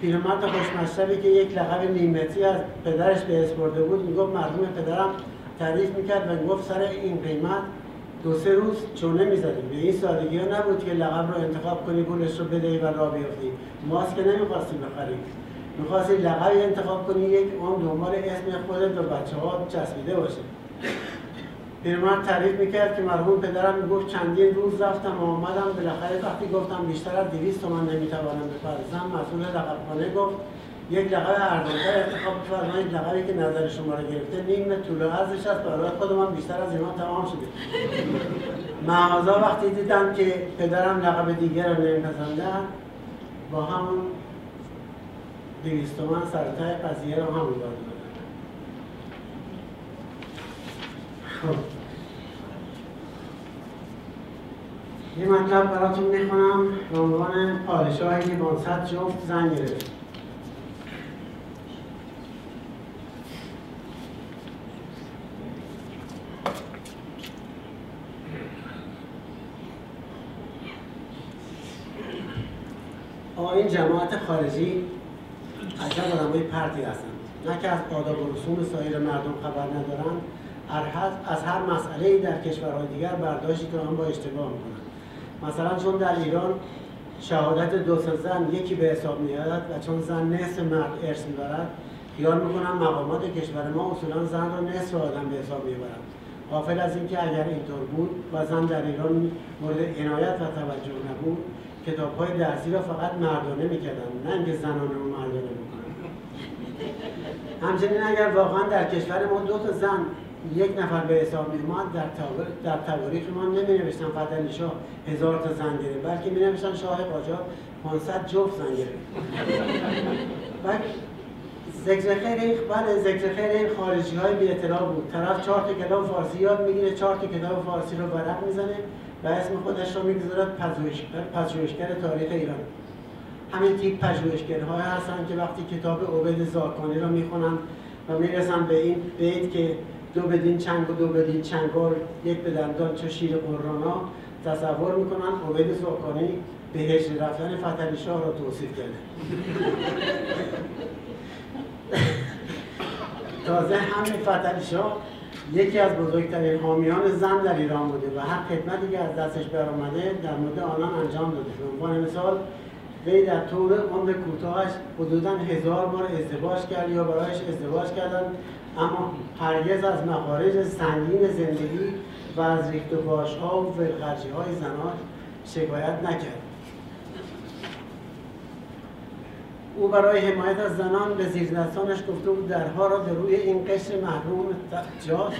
پیرمرد خوشمشربی که یک لقب نیمتی از پدرش به برده بود می‌گفت مردم پدرم تعریف می‌کرد و گفت سر این قیمت دو سه روز چونه می‌زدیم. به این سادگی ها نبود که لقب رو انتخاب کنی پولش رو بدهی و را بیافتی ماست که نمی‌خواستی بخری می‌خواستی لقبی انتخاب کنی یک اون دنبال اسم خودت و بچه ها چسبیده باشه. پیرمرد تعریف می‌کرد که مرحوم پدرم می‌گفت چندین روز رفتم و آمدم. بالاخره وقتی گفتم بیشتر از دویست تومن نمی‌توانم بپردازم مسئول لقبخانه گفت یک لقب ارزانتر انتخاب بفرمایید لقبی که نظر شما را گرفته نیم طول عرضش است. برای خودم بیشتر از اینا تمام شده. معاذا وقتی دیدم که پدرم لقب دیگر رو نمیپسندن با همون دویست تومن سرتای قضیه رو همون دادم خب. یه مطلب براتون می‌خونم. به عنوان پادشاهی که 500 جفت زن گرفت این جماعت خارجی عجب آدمای پرتی هستن. نه که از آداب و رسوم سایر مردم خبر ندارن از هر مسئله در کشورهای دیگر برداشتی که آن با اشتباه می‌کنن. مثلا چون در ایران شهادت دو زن یکی به حساب میاد و چون زن نصف مرد ارث می‌برد خیال می‌کنم مقامات کشور ما اصولا زن را نصف آدم به حساب می‌برند غافل از اینکه اگر اینطور بود و زن در ایران مورد عنایت و توجه نبود کتاب های درسی را فقط مردانه می‌کردن نه اینکه زنانه رو مردانه می‌کنن. همچنین اگر واقعا در کشور ما دو تا زن یک نفر به حساب میومد در, در تواریخ ما نمی نوشتن فتلی شاه هزار تا زن گرفت بلکه می نوشتن شاه قاجار 500 جفت زن گرفت. ذکر خیر بله ذکر خیر این خارجی های بی اطلاع بود. طرف چهار تا کتاب فارسی یاد می‌گیره چهار تا کتاب فارسی رو ورق می‌زنه. و اسم خودش رو می‌گذارد پژوهشگر تاریخ ایران. همین تیپ پژوهشگرهای هستن که وقتی کتاب عبید زاکانی رو می‌خونن و می‌رسن به این بیت که دو بدین چنگ و دو بدین چنگار یک به دندان چه شیر قرانا تصور می‌کنن عبید زاکانی به هجر رفتن فتلی شاه را توصیف کرده. (laughs) تازه همین فتلی شاه یکی از بزرگترین حامیان زن در ایران بوده و هر خدمتی که از دستش برآمده در مورد آنان انجام داده. به عنوان مثال وی در طول عمر کوتاهش حدودا هزار بار ازدواج کرد یا برایش ازدواج کردن اما هرگز از مخارج سنگین زندگی و از ریخت و ها و ولخرجی زنان شکایت نکرد. او برای حمایت از زنان به زیردستانش گفته بود درها را به روی این قشر محروم جا؟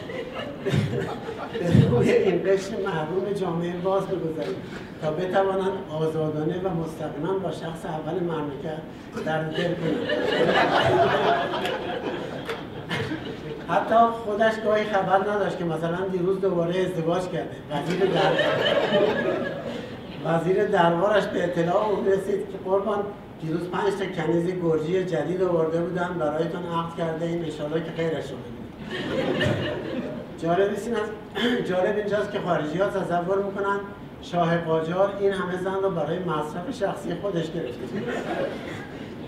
به روی این قشر محروم جامعه باز بگذارید تا بتوانند آزادانه و مستقیما با شخص اول مملکت در دل کنند حتی خودش گاهی خبر نداشت که مثلا دیروز دوباره ازدواج کرده. وزیر در وزیر دربارش به اطلاع اون رسید که قربان دیروز پنج تا کنیز گرجی جدید آورده بودن برایتون عقد کرده این اشاره که غیرش شده جالب این جالب اینجاست که خارجی ها تصور می‌کنن شاه قاجار این همه زن رو برای مصرف شخصی خودش گرفته.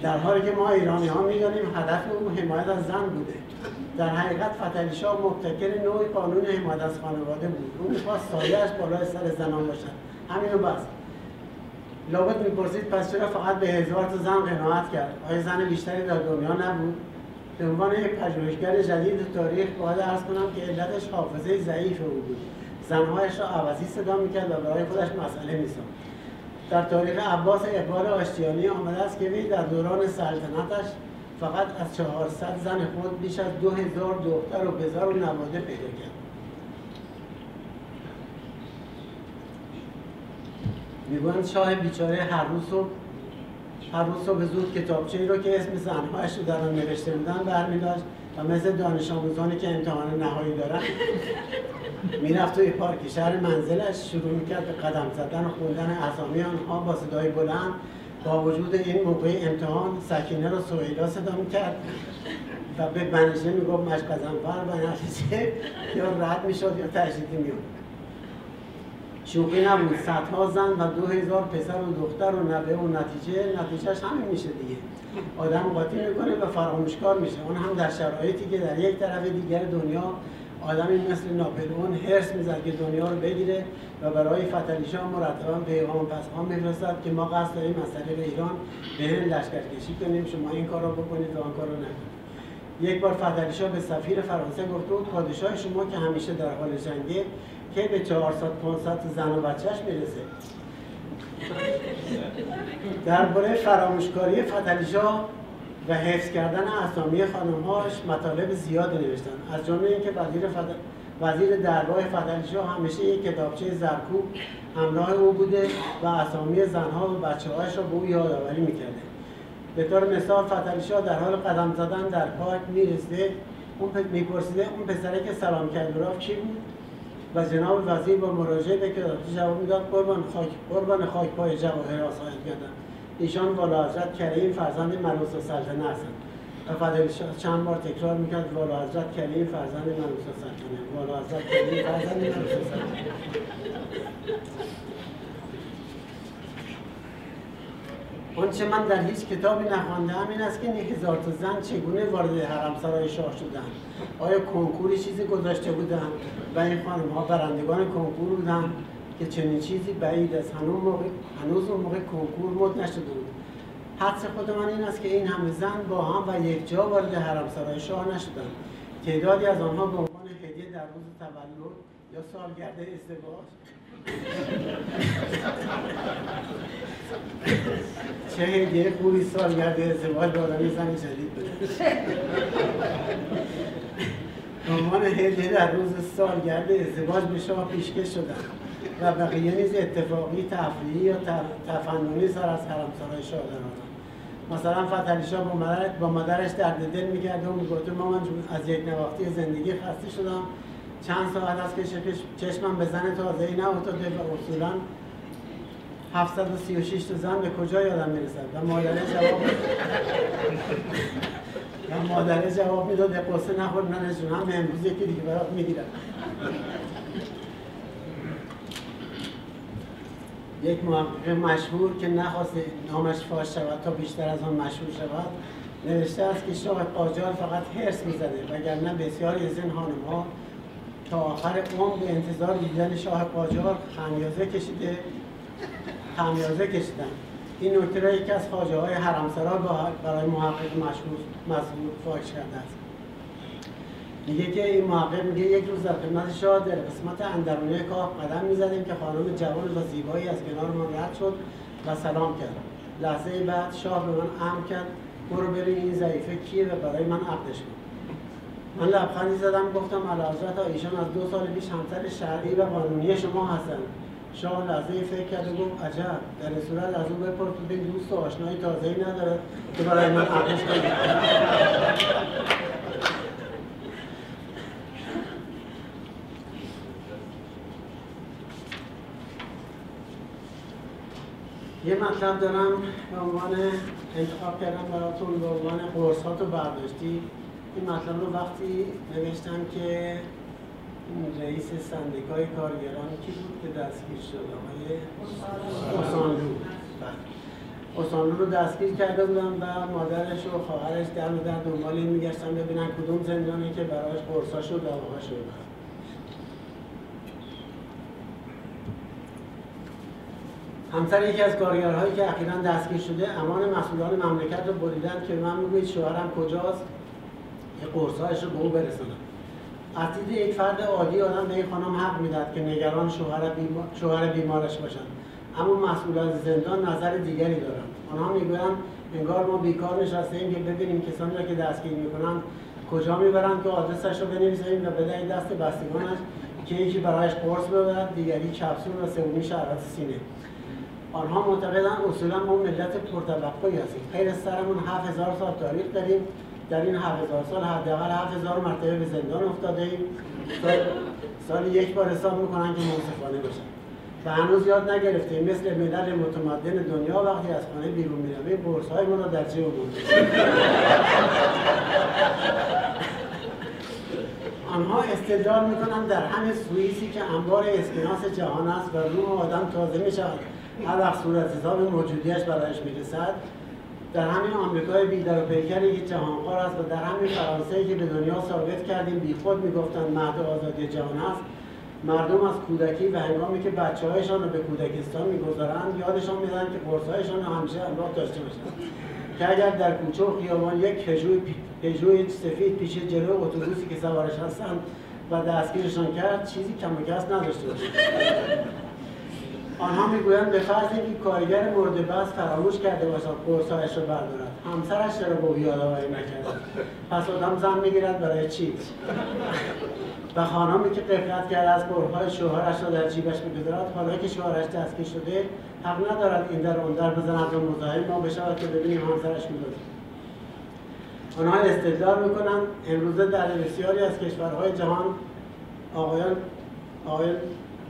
در حالی که ما ایرانی ها می‌دانیم هدف او حمایت از زن بوده. در حقیقت فتلی شاه مبتکر نوعی قانون حمایت از خانواده بود. او می‌خواست سایهش بالای سر زنان باشد. همینو بس. لابد می‌پرسید پس چرا فقط به هزار تا زن قناعت کرد؟ آیا زن بیشتری در دنیا نبود؟ به عنوان یک پژوهشگر جدید تاریخ باید ارز کنم که علتش حافظه ضعیف او بود. زنهایش را عوضی صدا می‌کرد و برای خودش مسئله میساخت. در تاریخ عباس اقبال آشتیانی آمده است که وی در دوران سلطنتش فقط از 400 زن خود بیش از 2000 دختر و بزار و نواده پیدا کرد. می‌گویند شاه بیچاره هر روز صبح هر روز صبح زود کتابچه ای رو که اسم زنهایش رو در آن نوشته بودن برمیداشت و مثل دانش آموزانی که امتحان نهایی دارن (laughs) می‌رفت توی پارک شهر منزلش شروع می‌کرد به قدم زدن و خوندن اسامی آنها با صدای بلند با وجود این موقع امتحان سکینه رو سویدا صدا می‌کرد و به بنجه می‌گفت مشق قزنفر و نتیجه یا رد می‌شد یا تشدیدی میاد شوقی نبود. صدها زن و دو هزار پسر و دختر و نبه و نتیجه نتیجهش همین میشه دیگه. آدم قاطی می‌کنه و فراموشکار میشه. اون هم در شرایطی که در یک طرف دیگر دنیا آدمی مثل ناپلئون هرس می‌زد که دنیا رو بگیره و برای فتلیشا مرتبا پیغام پسها میفرستد که ما قصد داریم از طریق ایران به لشکرکشی کنیم. شما این کار رو بکنید و آن کار رو نکنید. یک بار فتلیشا به سفیر فرانسه گفته بود پادشاه شما که همیشه در حال جنگه که به 400 500 زن و بچهش می‌رسه؟ درباره فراموشکاری فتلیشا و حفظ کردن اسامی خانمهاش مطالب زیادی نوشتن. از جمله اینکه وزیر فد... وزیر دربای فتلیشا همیشه یک کتابچه زرکوب همراه او بوده و اسامی زنها و بچه‌هایش را به او یادآوری می‌کرده. به طور مثال فتلیشا در حال قدم زدن در پارک می‌رسه. اون میپرسیده اون پسره که سلام کرد کی بود؟ و جناب وزیر با مراجعه به کتابچه جواب می‌داد قربان خاک قربان خاک پای جواهر آسایش کردن ایشان والا حضرت کریم فرزند ملوس سلطنه هستند. و چند بار تکرار می‌کرد والا حضرت کریم فرزند ملوس سلطنه والا حضرت کریم فرزند ملوس سلطنه آنچه من در هیچ کتابی نخوانده این است که این هزار تا زن چگونه وارد حرم سرای شاه شدن؟ آیا کنکوری چیزی گذاشته بودن؟ و این خانم ها برندگان کنکور بودن که چنین چیزی بعید است هنوز موقع هنوز اون موقع کنکور مد نشده بود. حدس خود من این است که این همه زن با هم و یک جا وارد حرم سرای شاه نشدن. تعدادی از آنها به عنوان هدیه در روز تولد یا سالگرد ازدواج چه هدیه خوبی سالگرد ازدواج به آدمی زن جدید بده. عنوان هدیه در روز سالگرد ازدواج به شما پیشکش شدن و بقیه نیز اتفاقی تفریحی یا تفننی سر از حرمسرای شاه مثلا فتحعلی با, مادر با مادرش درد دل می‌کرده و می‌گفته مامان از یک نواختی زندگی خسته شدم. چند ساعت است که چشمم به زن تازه ای افتاده و اصولا 736 تا زن به کجا یادم می‌رسد؟ و مادر جواب و مادر جواب می‌داد قصه نخور نه هم امروز یکی دیگه برات می‌گیرم. یک محقق مشهور که نخواست نامش فاش شود تا بیشتر از آن مشهور شود نوشته است که شاه قاجار فقط حرس می‌زده وگرنه بسیاری از این ها تا آخر عمر به انتظار دیدن شاه قاجار خمیازه کشیده. خمیازه کشیدن. این نکته را یکی از خواجه های حرمسرا برای محقق مشهور مزبور فاش کرده است. میگه که این محقق میگه یک روز در خدمت شاه در قسمت اندرونی کاخ قدم می‌زدیم که خانم جوان و زیبایی از کنار ما رد شد و سلام کرد. لحظه بعد شاه به من امر کرد برو بریم این ضعیفه کیه و برای من عقدش کن. من لبخندی زدم گفتم حضرت ایشان از دو سال پیش همسر شرعی و قانونی شما هستند شاه لحظه فکر کرد و گفت عجب در صورت از او بپرسید دوست و آشنایی تازه‌ای نداره که برای من عقدش یه مطلب دارم به عنوان انتخاب کردم براتون به عنوان قرصات و برداشتی. این مطلب رو وقتی نوشتم که رئیس سندیکای کارگران کی بود که دستگیر شد؟ آقای اوسانلو اوسانلو رو دستگیر کرده بودم و مادرش و خواهرش در در دنبال این میگشتن ببینن کدوم زندانی که برایش قرصاش و دواهاش رو همسر یکی از کارگرهایی که اخیرا دستگیر شده امان مسئولان مملکت رو بریدن که من می‌گوید شوهرم کجاست؟ که قرصهایش رو به او برسونم. از دید یک فرد عادی آدم به این خانم حق می‌داد که نگران شوهر, بیمار، شوهر بیمارش باشن اما مسئولان زندان نظر دیگری دارن آنها می‌گویند انگار ما بیکار نشسته ایم که ببینیم کسانی را که دستگیر می‌کنن کجا می‌برند که آدرسش رو بنویسیم و بدهید دست بستگانش که یکی برایش قرص ببرد دیگری کپسول و سومی شربت سینه. آنها معتقدن اصولا ما ملت پرتوقعی هستیم. خیر سرمون هفت هزار سال تاریخ داریم. در این 7000 سال حداقل 7000 مرتبه به زندان افتاده ایم. سال, یک بار حساب می‌کنن که منصفانه باشن و هنوز یاد نگرفتیم. مثل ملل متمدن دنیا وقتی از خانه بیرون می‌رویم برس های ما رو در جیب آنها استدلال می‌کنن در همه سوئیسی که انبار اسکناس جهان است و روح آدم تازه می‌شود. هر وقت صورت حساب موجودیش برایش می‌رسد در همین آمریکای بیدر و پیکری که جهانخوار است و در همین فرانسه که به دنیا ثابت کردیم بیخود می‌گفتند مهد آزادی جهان است. مردم از کودکی و هنگامی که بچه هایشان رو به کودکستان می‌گذارند یادشان میدن که قرصهایشان رو همیشه همراه داشته باشند. که اگر در کوچه و خیابان یک پژوی سفید پیش جلو اتوبوسی که سوارش هستند و دستگیرشان کرد چیزی کم و کس نداشته باشند آنها می‌گویند به فرض اینکه کارگر مورد بس فراموش کرده باشد قرصهایش را بردارد. همسرش چرا به او یادآوری نکرده؟ پس آدم زن می‌گیرد برای چی؟ و خانمی که قفلت کرده از قربهای شوهرش را در جیبش بگذارد حالا که شوهرش دستگیر شده حق ندارد این در اون در بزند و مزاحم ما بشود که ببینیم همسرش میدازد آنها استدلال می‌کنند امروزه در بسیاری از کشورهای جهان آقایان آقایان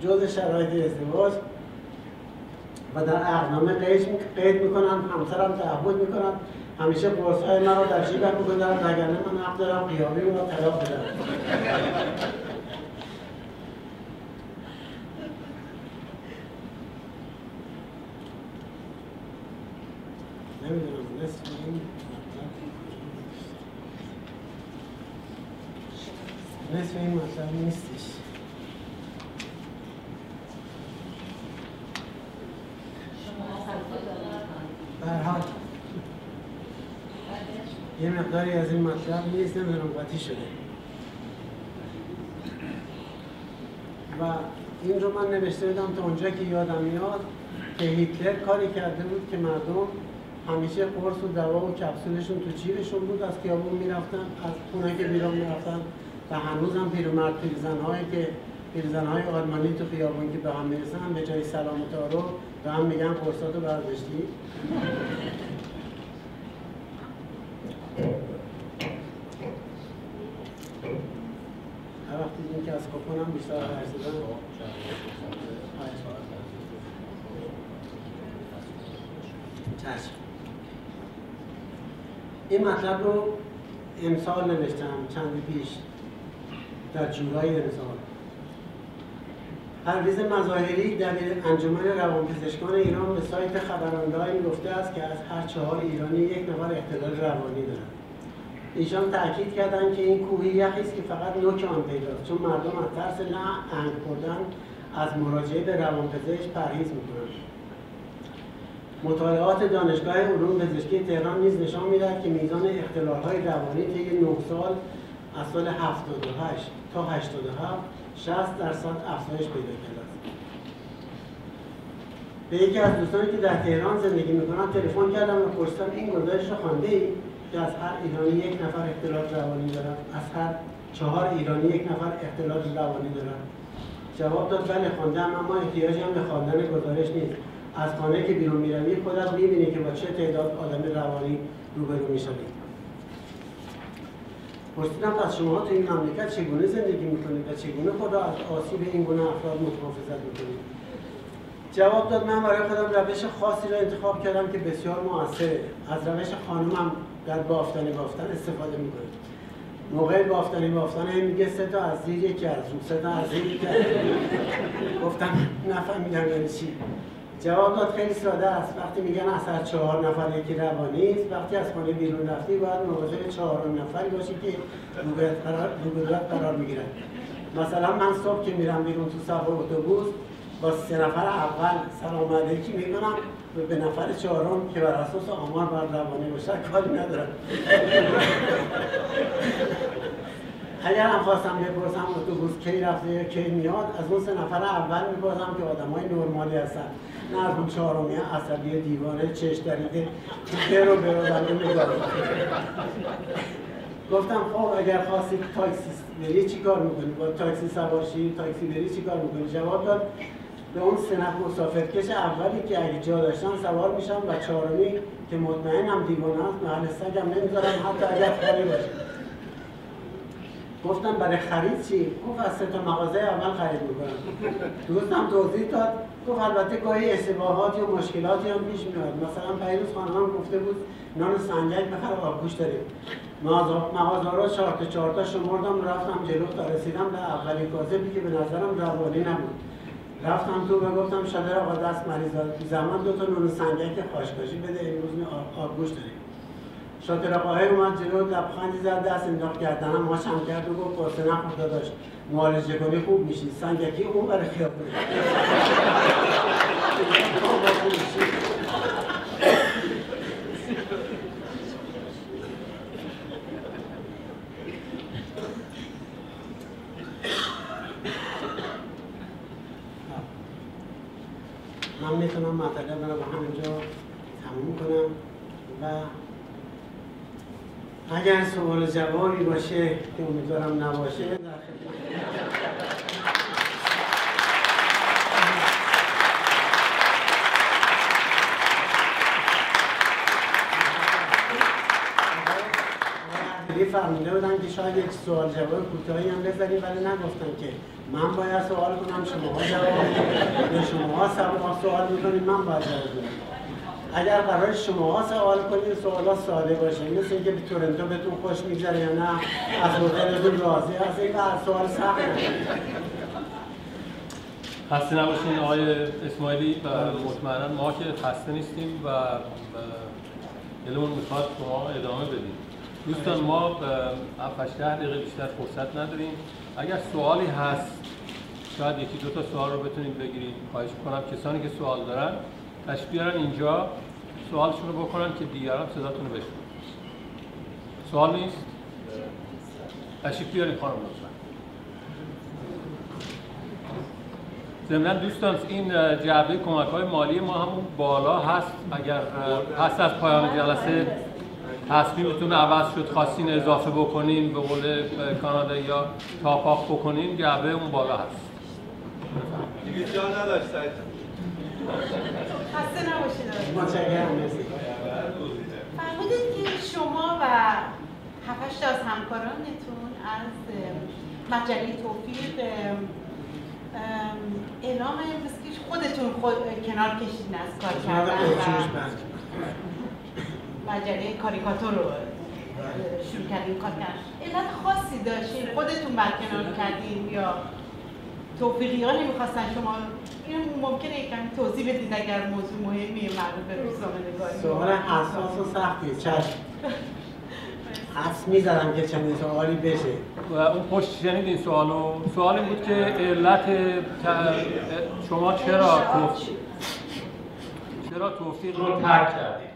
جز شرایط ازدواج و در اقنامه قید, می‌کنن همسرم تعهد می‌کنن. همیشه قرص های من رو در جیبم می‌گذارم وگرنه من حق دارم قیابی رو طلاق بدم. نمی‌دونم نصف این نصف این مطلب نیستش حال یه مقداری از این مطلب نیست نمی‌دونم شده. و این رو من نوشته بودم تا اونجا که یادم میاد که هیتلر کاری کرده بود که مردم همیشه قرص و دوا و کپسولشون تو جیبشون بود از خیابون می‌رفتن از خونه که بیرون می‌رفتن و هنوز هم پیرمرد پیرزنهایی که پیرزنهای آلمانی تو خیابون که به هم می‌رسن به جای سلام و تعارف به هم میگن قرصاتو برداشتی هر وقت کپون بیشتر حرف این مطلب رو امسال نوشتم چند پیش. در جورای امسال. پرویز مظاهری در انجمن روانپزشکان ایران به سایت خبرانگاهی گفته است که از هر چهار ایرانی یک نفر اختلال روانی دارد. ایشان تاکید کردند که این کوهی یخی است که فقط نوک آن پیداست. چون مردم از ترس نه انگ خوردن از مراجعه به روانپزشک پرهیز می‌کنند مطالعات دانشگاه علوم پزشکی تهران نیز نشان می‌دهد که میزان اختلالهای روانی طی 9 سال از سال 78 تا 87 60 درصد افزایش پیدا کرده است. به یکی از دوستانی که در تهران زندگی می‌کنن تلفن کردم و پرسیدم این گزارش رو خوانده که از هر ایرانی یک نفر اختلال روانی دارد از هر چهار ایرانی یک نفر اختلال روانی دارد جواب داد بله خواندم اما احتیاجی هم به خواندن گزارش نیست. از خانه که بیرون می‌روی خودت می‌بینی که با چه تعداد آدم روانی روبرو می‌شوی. پرسیدم پس شما تو این مملکت چگونه زندگی می‌کنید و چگونه خدا از آسیب این گونه افراد متحافظت می‌کنید؟ جواب داد من برای خودم روش خاصی را انتخاب کردم که بسیار موثره. از روش خانومم در بافتنی بافتن استفاده می‌کنه. موقع بافتنی بافتن هم میگه سه تا از زیر یکی از رو سه تا از زیر یکی گفتم نفهمیدم یعنی چی. جواب داد خیلی ساده است. وقتی میگن از هر چهار نفر یکی روانی است وقتی از خانه بیرون رفتی باید مواظب چهار نفری باشی که رو قرار, قرار می‌گیرن. مثلا من صبح که میرم بیرون تو صف اتوبوس با سه نفر اول سلام علیکی می‌کنم. به نفر چهارم که بر اساس آمار بر روانی باشه کاری ندارم اگر هم خواستم بپرسم اتوبوس کی رفته یا کی میاد از اون سه نفر اول می‌پرسم که آدم های نرمالی هستن نه از اون چهارمی عصبی دیوانه چش دریده که رو میدارم گفتم خب اگر خواستی تاکسی بری چی کار می‌کنی؟ با تاکسی سوارشی تاکسی بری چی کار می‌کنی؟ جواب داد به اون سه مسافرکش اولی که اگه جا داشتن سوار میشم و چهارمی که مطمئنم دیوانه است محل سگم نمی‌ذارم حتی اگر خالی باشه. گفتم برای خرید چی؟ گفت از سه تا مغازه اول خرید می‌کنم. دوستم توضیح داد. گفت البته گاهی اشتباهاتی و مشکلاتی هم پیش میاد. مثلا پیروز خانم گفته بود نان سنگک بخره آبگوش داریم. مغازه رو چهار تا چهار تا شمردم رفتم جلو تا رسیدم به اولین کاسبی که به نظرم روانی نبود. رفتم تو و گفتم شادر آقا دست مریض زمان دو تا نون سنگک خاشکاشی بده امروز آبگوش داریم. شاطر آقای اومد جلو لبخندی زد دست انداخت کردنم ماشم کرد و گفت قصه نخورده داشت معالجه کنی خوب میشی. سنگکی اون برای خیابون من می‌تونم مطلب رو با همینجا تموم کنم و جوابی باشه که امیدوارم نباشه. در فرموده بودن که شاید یک سوال جواب کوتاهی هم بذاریم ولی نگفتن که من باید سوال کنم شما جواب یا شما سوال می‌کنید من باید جواب اگر قرار شما سوال کنید سوالا ساده باشه. مثل اینکه به تورنتو بهتون خوش میگذره یا نه از هتلتون راضی و از سوال سخت خسته نباشین آقای اسماعیلی و مطمئنا ما که خسته نیستیم و دلمون می‌خواد شما ادامه بدیم. دوستان ما 7 ده دقیقه بیشتر فرصت نداریم. اگر سوالی هست شاید یکی دو تا سوال رو بتونید بگیرید خواهش کنم کسانی که سوال دارن تشریف بیارن اینجا سوالشون رو بکنن که دیگران صداتون رو بشنون. سوال نیست؟ تشریف بیارین خانم لطفا؟ دوستان این جعبه کمک های مالی ما همون بالا هست. اگر پس از پایان جلسه تصمیمتون عوض شد خواستین اضافه بکنین به قول کانادا یا تاپاق بکنین جعبه اون بالا هست. دیگه جا نداشت خسته نباشید فرمودید که شما و هفتش از همکارانتون از مجله توفیق اعلام که خودتون خود کنار کشیدین از کار کردن و مجله کاریکاتور رو شروع کردین کار کردن. علت خاصی داشتین خودتون برکنار کردین یا توفیقی ها نمی‌خواستن شما این ممکنه یکم توضیح بدید اگر موضوع مهمی مربوط به روزنامه نگاری سوال حساس و سختی چشم. حس می‌زدم که چنین سوالی بشه. و اون پشت شنید این سوالو؟ سوال این بود که علت شما چرا چرا توفیق رو ترک کردید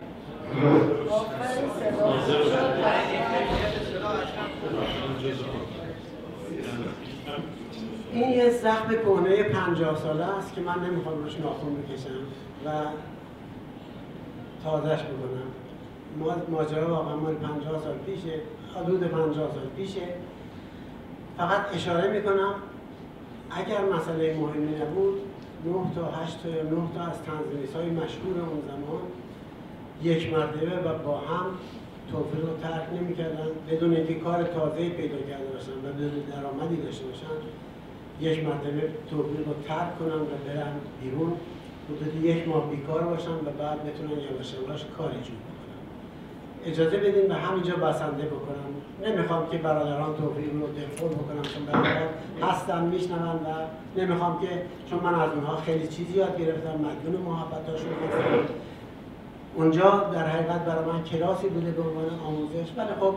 این یه سخت کهنه پنجاه ساله است که من نمی‌خوام روش ناخون بکشم و تازش بکنم ماجرا واقعا مال پنجاه سال پیشه حدود پنجاه سال پیشه. فقط اشاره می‌کنم اگر مسئله مهمی نبود نه تا هشت تا یا نه تا از تنظیمیس های مشهور اون زمان یک مرتبه و با هم توفیق رو ترک نمی‌کردن بدون اینکه کار تازه پیدا کرده باشن و بدون درآمدی داشته باشن. یک مرتبه توفیق رو ترک کنن و برن بیرون. مدت یک ماه بیکار باشن و بعد بتونن یواش یواش کاری جور بکنن اجازه بدین به همینجا بسنده بکنم. نمی‌خوام که برادران توفیق رو دلخور بکنم چون برادران هستن میشنون و نمی‌خوام که چون من از اونها خیلی چیزی یاد گرفتم مدیون محبتاشون هستم اونجا در حقیقت برای من کلاسی بوده به عنوان آموزش. ولی خب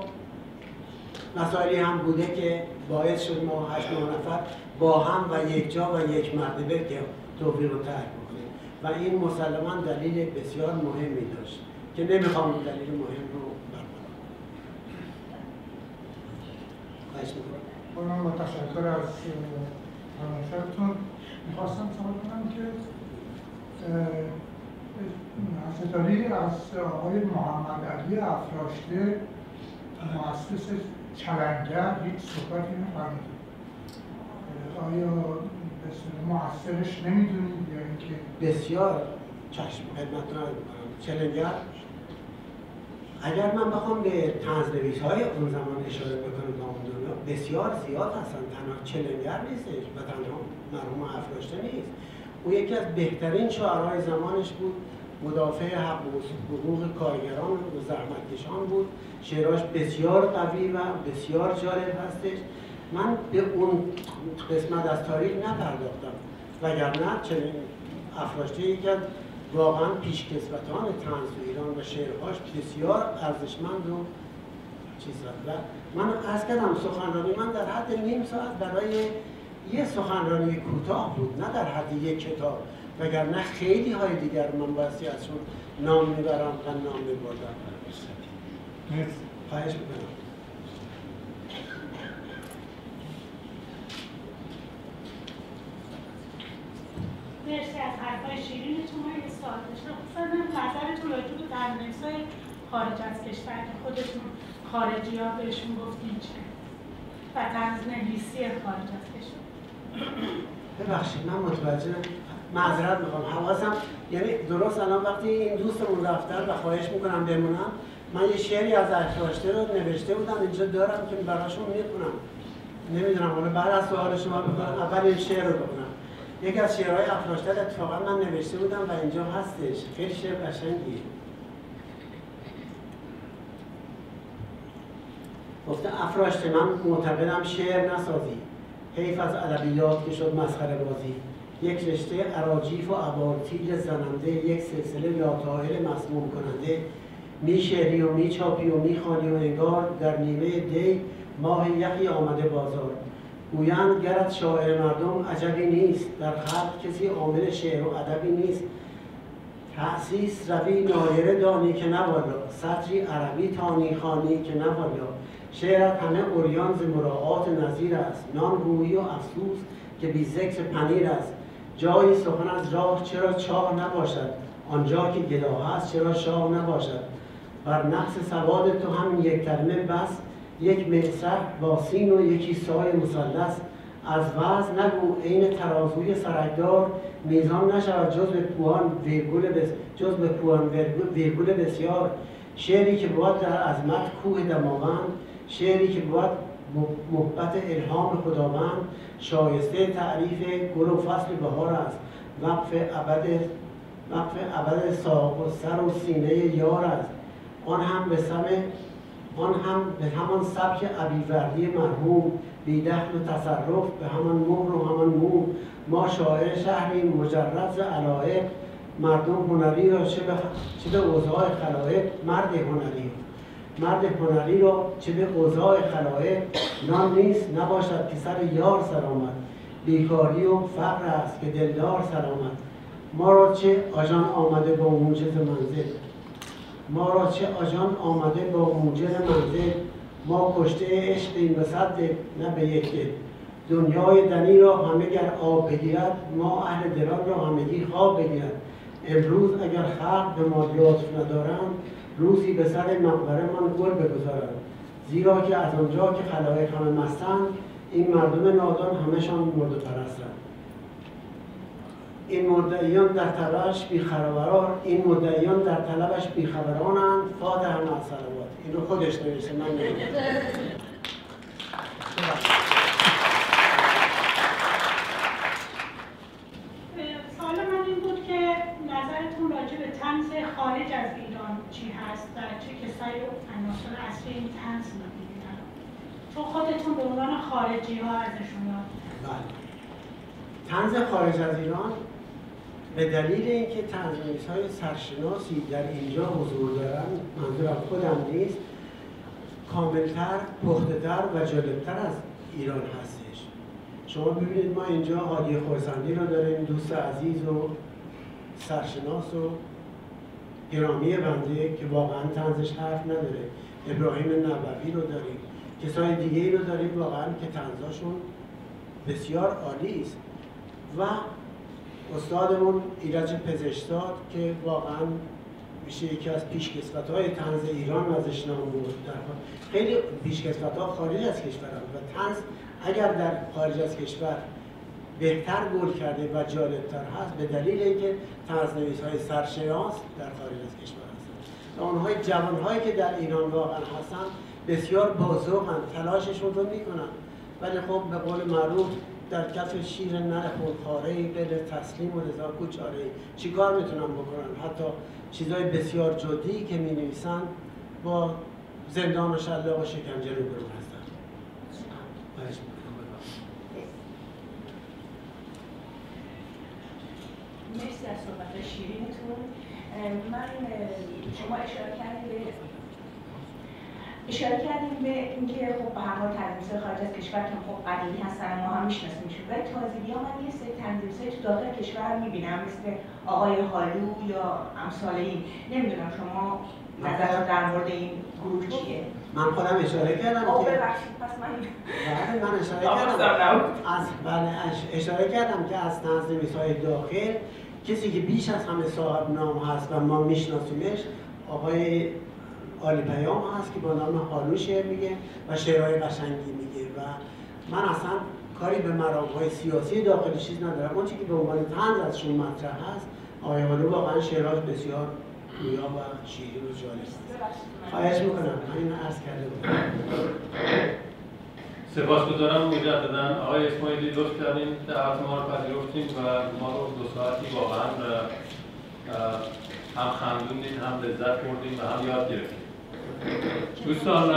مسائلی هم بوده که باعث شد ما هشت نفر با هم و یک جا و یک مرتبه که توفیق رو ترک بکنیم. و این مسلما دلیل بسیار مهمی داشت که نمی‌خوام این دلیل مهم رو برمانم خواهش با تشکر از فرمایشاتتون می‌خواستم سوال کنم که ستاری از آقای محمد علی افراشته مؤسس چلنگر هیچ صحبتی نفرمید آیا به موثرش نمی‌دونید یا اینکه بسیار چشم عرض می‌کنم. چلنگر اگر من بخوام به تنزنویس های اون زمان اشاره بکنم به اون دنیا بسیار زیاد هستن. تنها چلنگر نیستش و تنها مرحوم افراشته نیست. او یکی از بهترین شاعرهای زمانش بود. مدافع حق و حقوق کارگران و زحمتکشان بود. شعراش بسیار قوی و بسیار جالب هستش. من به اون قسمت از تاریخ نپرداختم وگرنه چنین افراشته یکی از واقعا پیشکسوتان طنز تو ایران و شعرهاش بسیار ارزشمند و چیز و من از کردم سخنرانی من در حد نیم ساعت برای یه سخنرانی کوتاه بود نه در حد یک کتاب. وگرنه خیلی های دیگر من بایستی ازشون نام می‌برم و نام میبردم. خواهش می‌کنم مرسی از حرفای شیرینتون من یه سوال داشتم. خواستم نظرتون راجع به درنویس‌های خارج از کشور که خودتون خارجی ها بهشون گفتین چه؟ و تنظنویسی خارج از کشور. ببخشید من متوجه معذرت می‌خوام. حواسم یعنی درست الان وقتی این دوستمون رفتن و خواهش می‌کنم بمونم من یه شعری از افراشته رو نوشته بودم اینجا دارم که براشون می‌کنم نمی‌دونم حالا بعد از سوال شما بکنم اول این شعر رو بکنم یکی از شعرهای افراشته رو اتفاقا من نوشته بودم و اینجا هستش. خیلی شعر قشنگیه. گفته افراشته من معتقدم شعر نسازی. حیف از ادبیات که شد مسخره بازی. یک رشته عراجیف و ابارتیل زننده یک سلسله یا طاهر مسموم کننده. می شعری و می چاپی و می خوانی و انگار در نیمه دی ماه یخی آمده بازار. گویند گرت شاعر مردم عجبی نیست در خلق کسی عامل شعر و ادبی نیست. تأسیس روی نایره دانی که نوالا سطری عربی تانی خانی که نوالا شعرت همه اوریان ز مراعات نظیر است نان گویی و افسوس که بی ذکر پنیر است. جایی سخن از راه چرا چاه نباشد آنجا که گداه است چرا شاه نباشد. بر نقص سواد تو هم یک کلمه بس یک مصرع با سین و یکی سای مثلث. از وزن نگو عین ترازوی سرکدار. میزان نشود جز به پوان ویرگول بس جز به پوان ویرگول- بسیار. شعری که بود در عظمت کوه دماوند. شعری که بود محبت الهام خداوند. شایسته تعریف گل و فصل بهار است. وقف ابد وقف ابد ساق و سر و سینه یار است. آن هم به سم آن هم به همان سبک عبیوردی مرحوم بی دخل تصرف به همان مهر و همان موم ما شاعر شهری مجرد ز علایق. مردم هنری را چه به, چه به اوضاع خلایق؟ مرد هنری. مرد هنری را چه به اوضاع خلایق؟ نان نیست نباشد که سر یار سر آمد. بیکاری و فقر است که دلدار سر آمد. ما را چه آژان آمده با موجز منزل؟ ما را چه آژان آمده با موجز منزل ما کشته عشقیم به صد دل، نه به یک دنیای دنی را همه گر آب بگیرد ما اهل دلان را همگی خواب بگیرد. امروز اگر خلق به ما لطف ندارند روزی به سر مقبره من گل بگذارند. زیرا که از آنجا که خلایق همه مستند این مردم نادان همشان مرد پرستند این مدعیان در طلبش بیخبران این مدعیان در طلبش بیخبرانند. فاتح مع صلوات این رو خودش نوشته من سوال من این بود که نظرتون راجع به تنز خارج از ایران چی هست و چه کسایی عناصر اصلی این تنز می‌بینن؟ چون خودتون به عنوان خارجی ها ازشون بله. طنز خارج از ایران به دلیل اینکه تنظیمیس های سرشناسی در اینجا حضور دارن منظورم خودم نیست کاملتر، پختهتر و جالبتر از ایران هستش. شما ببینید ما اینجا هادی خورسندی رو داریم دوست عزیز و سرشناس و گرامی بنده که واقعا تنزش حرف نداره. ابراهیم نبوی رو داریم. کسای دیگه رو داریم واقعا که تنزاشون بسیار عالی است. و استادمون ایرج پزشتاد که واقعا میشه یکی از پیشکسوت های تنز ایران ازش نام حال- خیلی پیشکسوت ها خارج از کشور هم. و تنز اگر در خارج از کشور بهتر گل کرده و جالبتر هست به دلیل اینکه تنظنویس های سرشناس در خارج از کشور هستند و اونهای جوانهایی که در ایران واقعا هستن بسیار بازوقن تلاششون رو می‌کنن ولی خب به قول معروف در کف شیر نر خونخواره غیر تسلیم و رضا کوچاره چیکار می‌تونن بکنن حتی چیزهای بسیار جدی که می نویسن با زندان و شلاق و شکنجه رو برو هستن. مرسی از صحبت شیرینتون. من شما اشاره کردید به اشاره کردیم به اینکه خب به هر حال تنظیم‌های خارج از کشور که خب قدیمی هستن و ما هم میشناسیمشون ولی تازگی ها من یه سری تو داخل کشور می‌بینم مثل آقای هالو یا امثال این نمی‌دونم شما نظرتون در مورد این گروه چیه؟ من خودم اشاره کردم که ببخشید پس من بله من اشاره کردم. از بله اش- اشاره کردم که از تنظیمیس های داخل کسی که بیش از همه صاحب نام هست و ما میشناسیمش آقای آلی پیام هست که با نام شعر میگه و شعرهای قشنگی میگه و من اصلا کاری به مرامهای سیاسی داخل چیز ندارم. اون چیزی که به عنوان طنز ازشون مطرح هست آقای هالو واقعا شعرهاش بسیار گویا و شیرین و جالب هست خواهش می‌کنم. من این عرض کرده بودم. سپاسگزارم مجددا. آقای اسماعیلی لطف کردین دعوت ما رو پذیرفتیم و ما رو دو ساعتی واقعا هم خندوندین هم لذت بردیم و هم یاد گرفتیم دوستان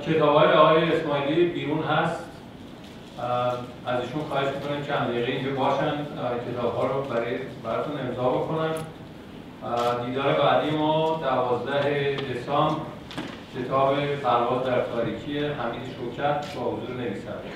کتاب های آقای اسماعیلی بیرون هست. از ایشون خواهش می‌کنیم چند دقیقه اینجا باشن کتاب ها رو برای براتون امضا بکنن. دیدار بعدی ما دوازده دسامبر کتاب پرواز در تاریکی حمید شوکت با حضور نویسنده.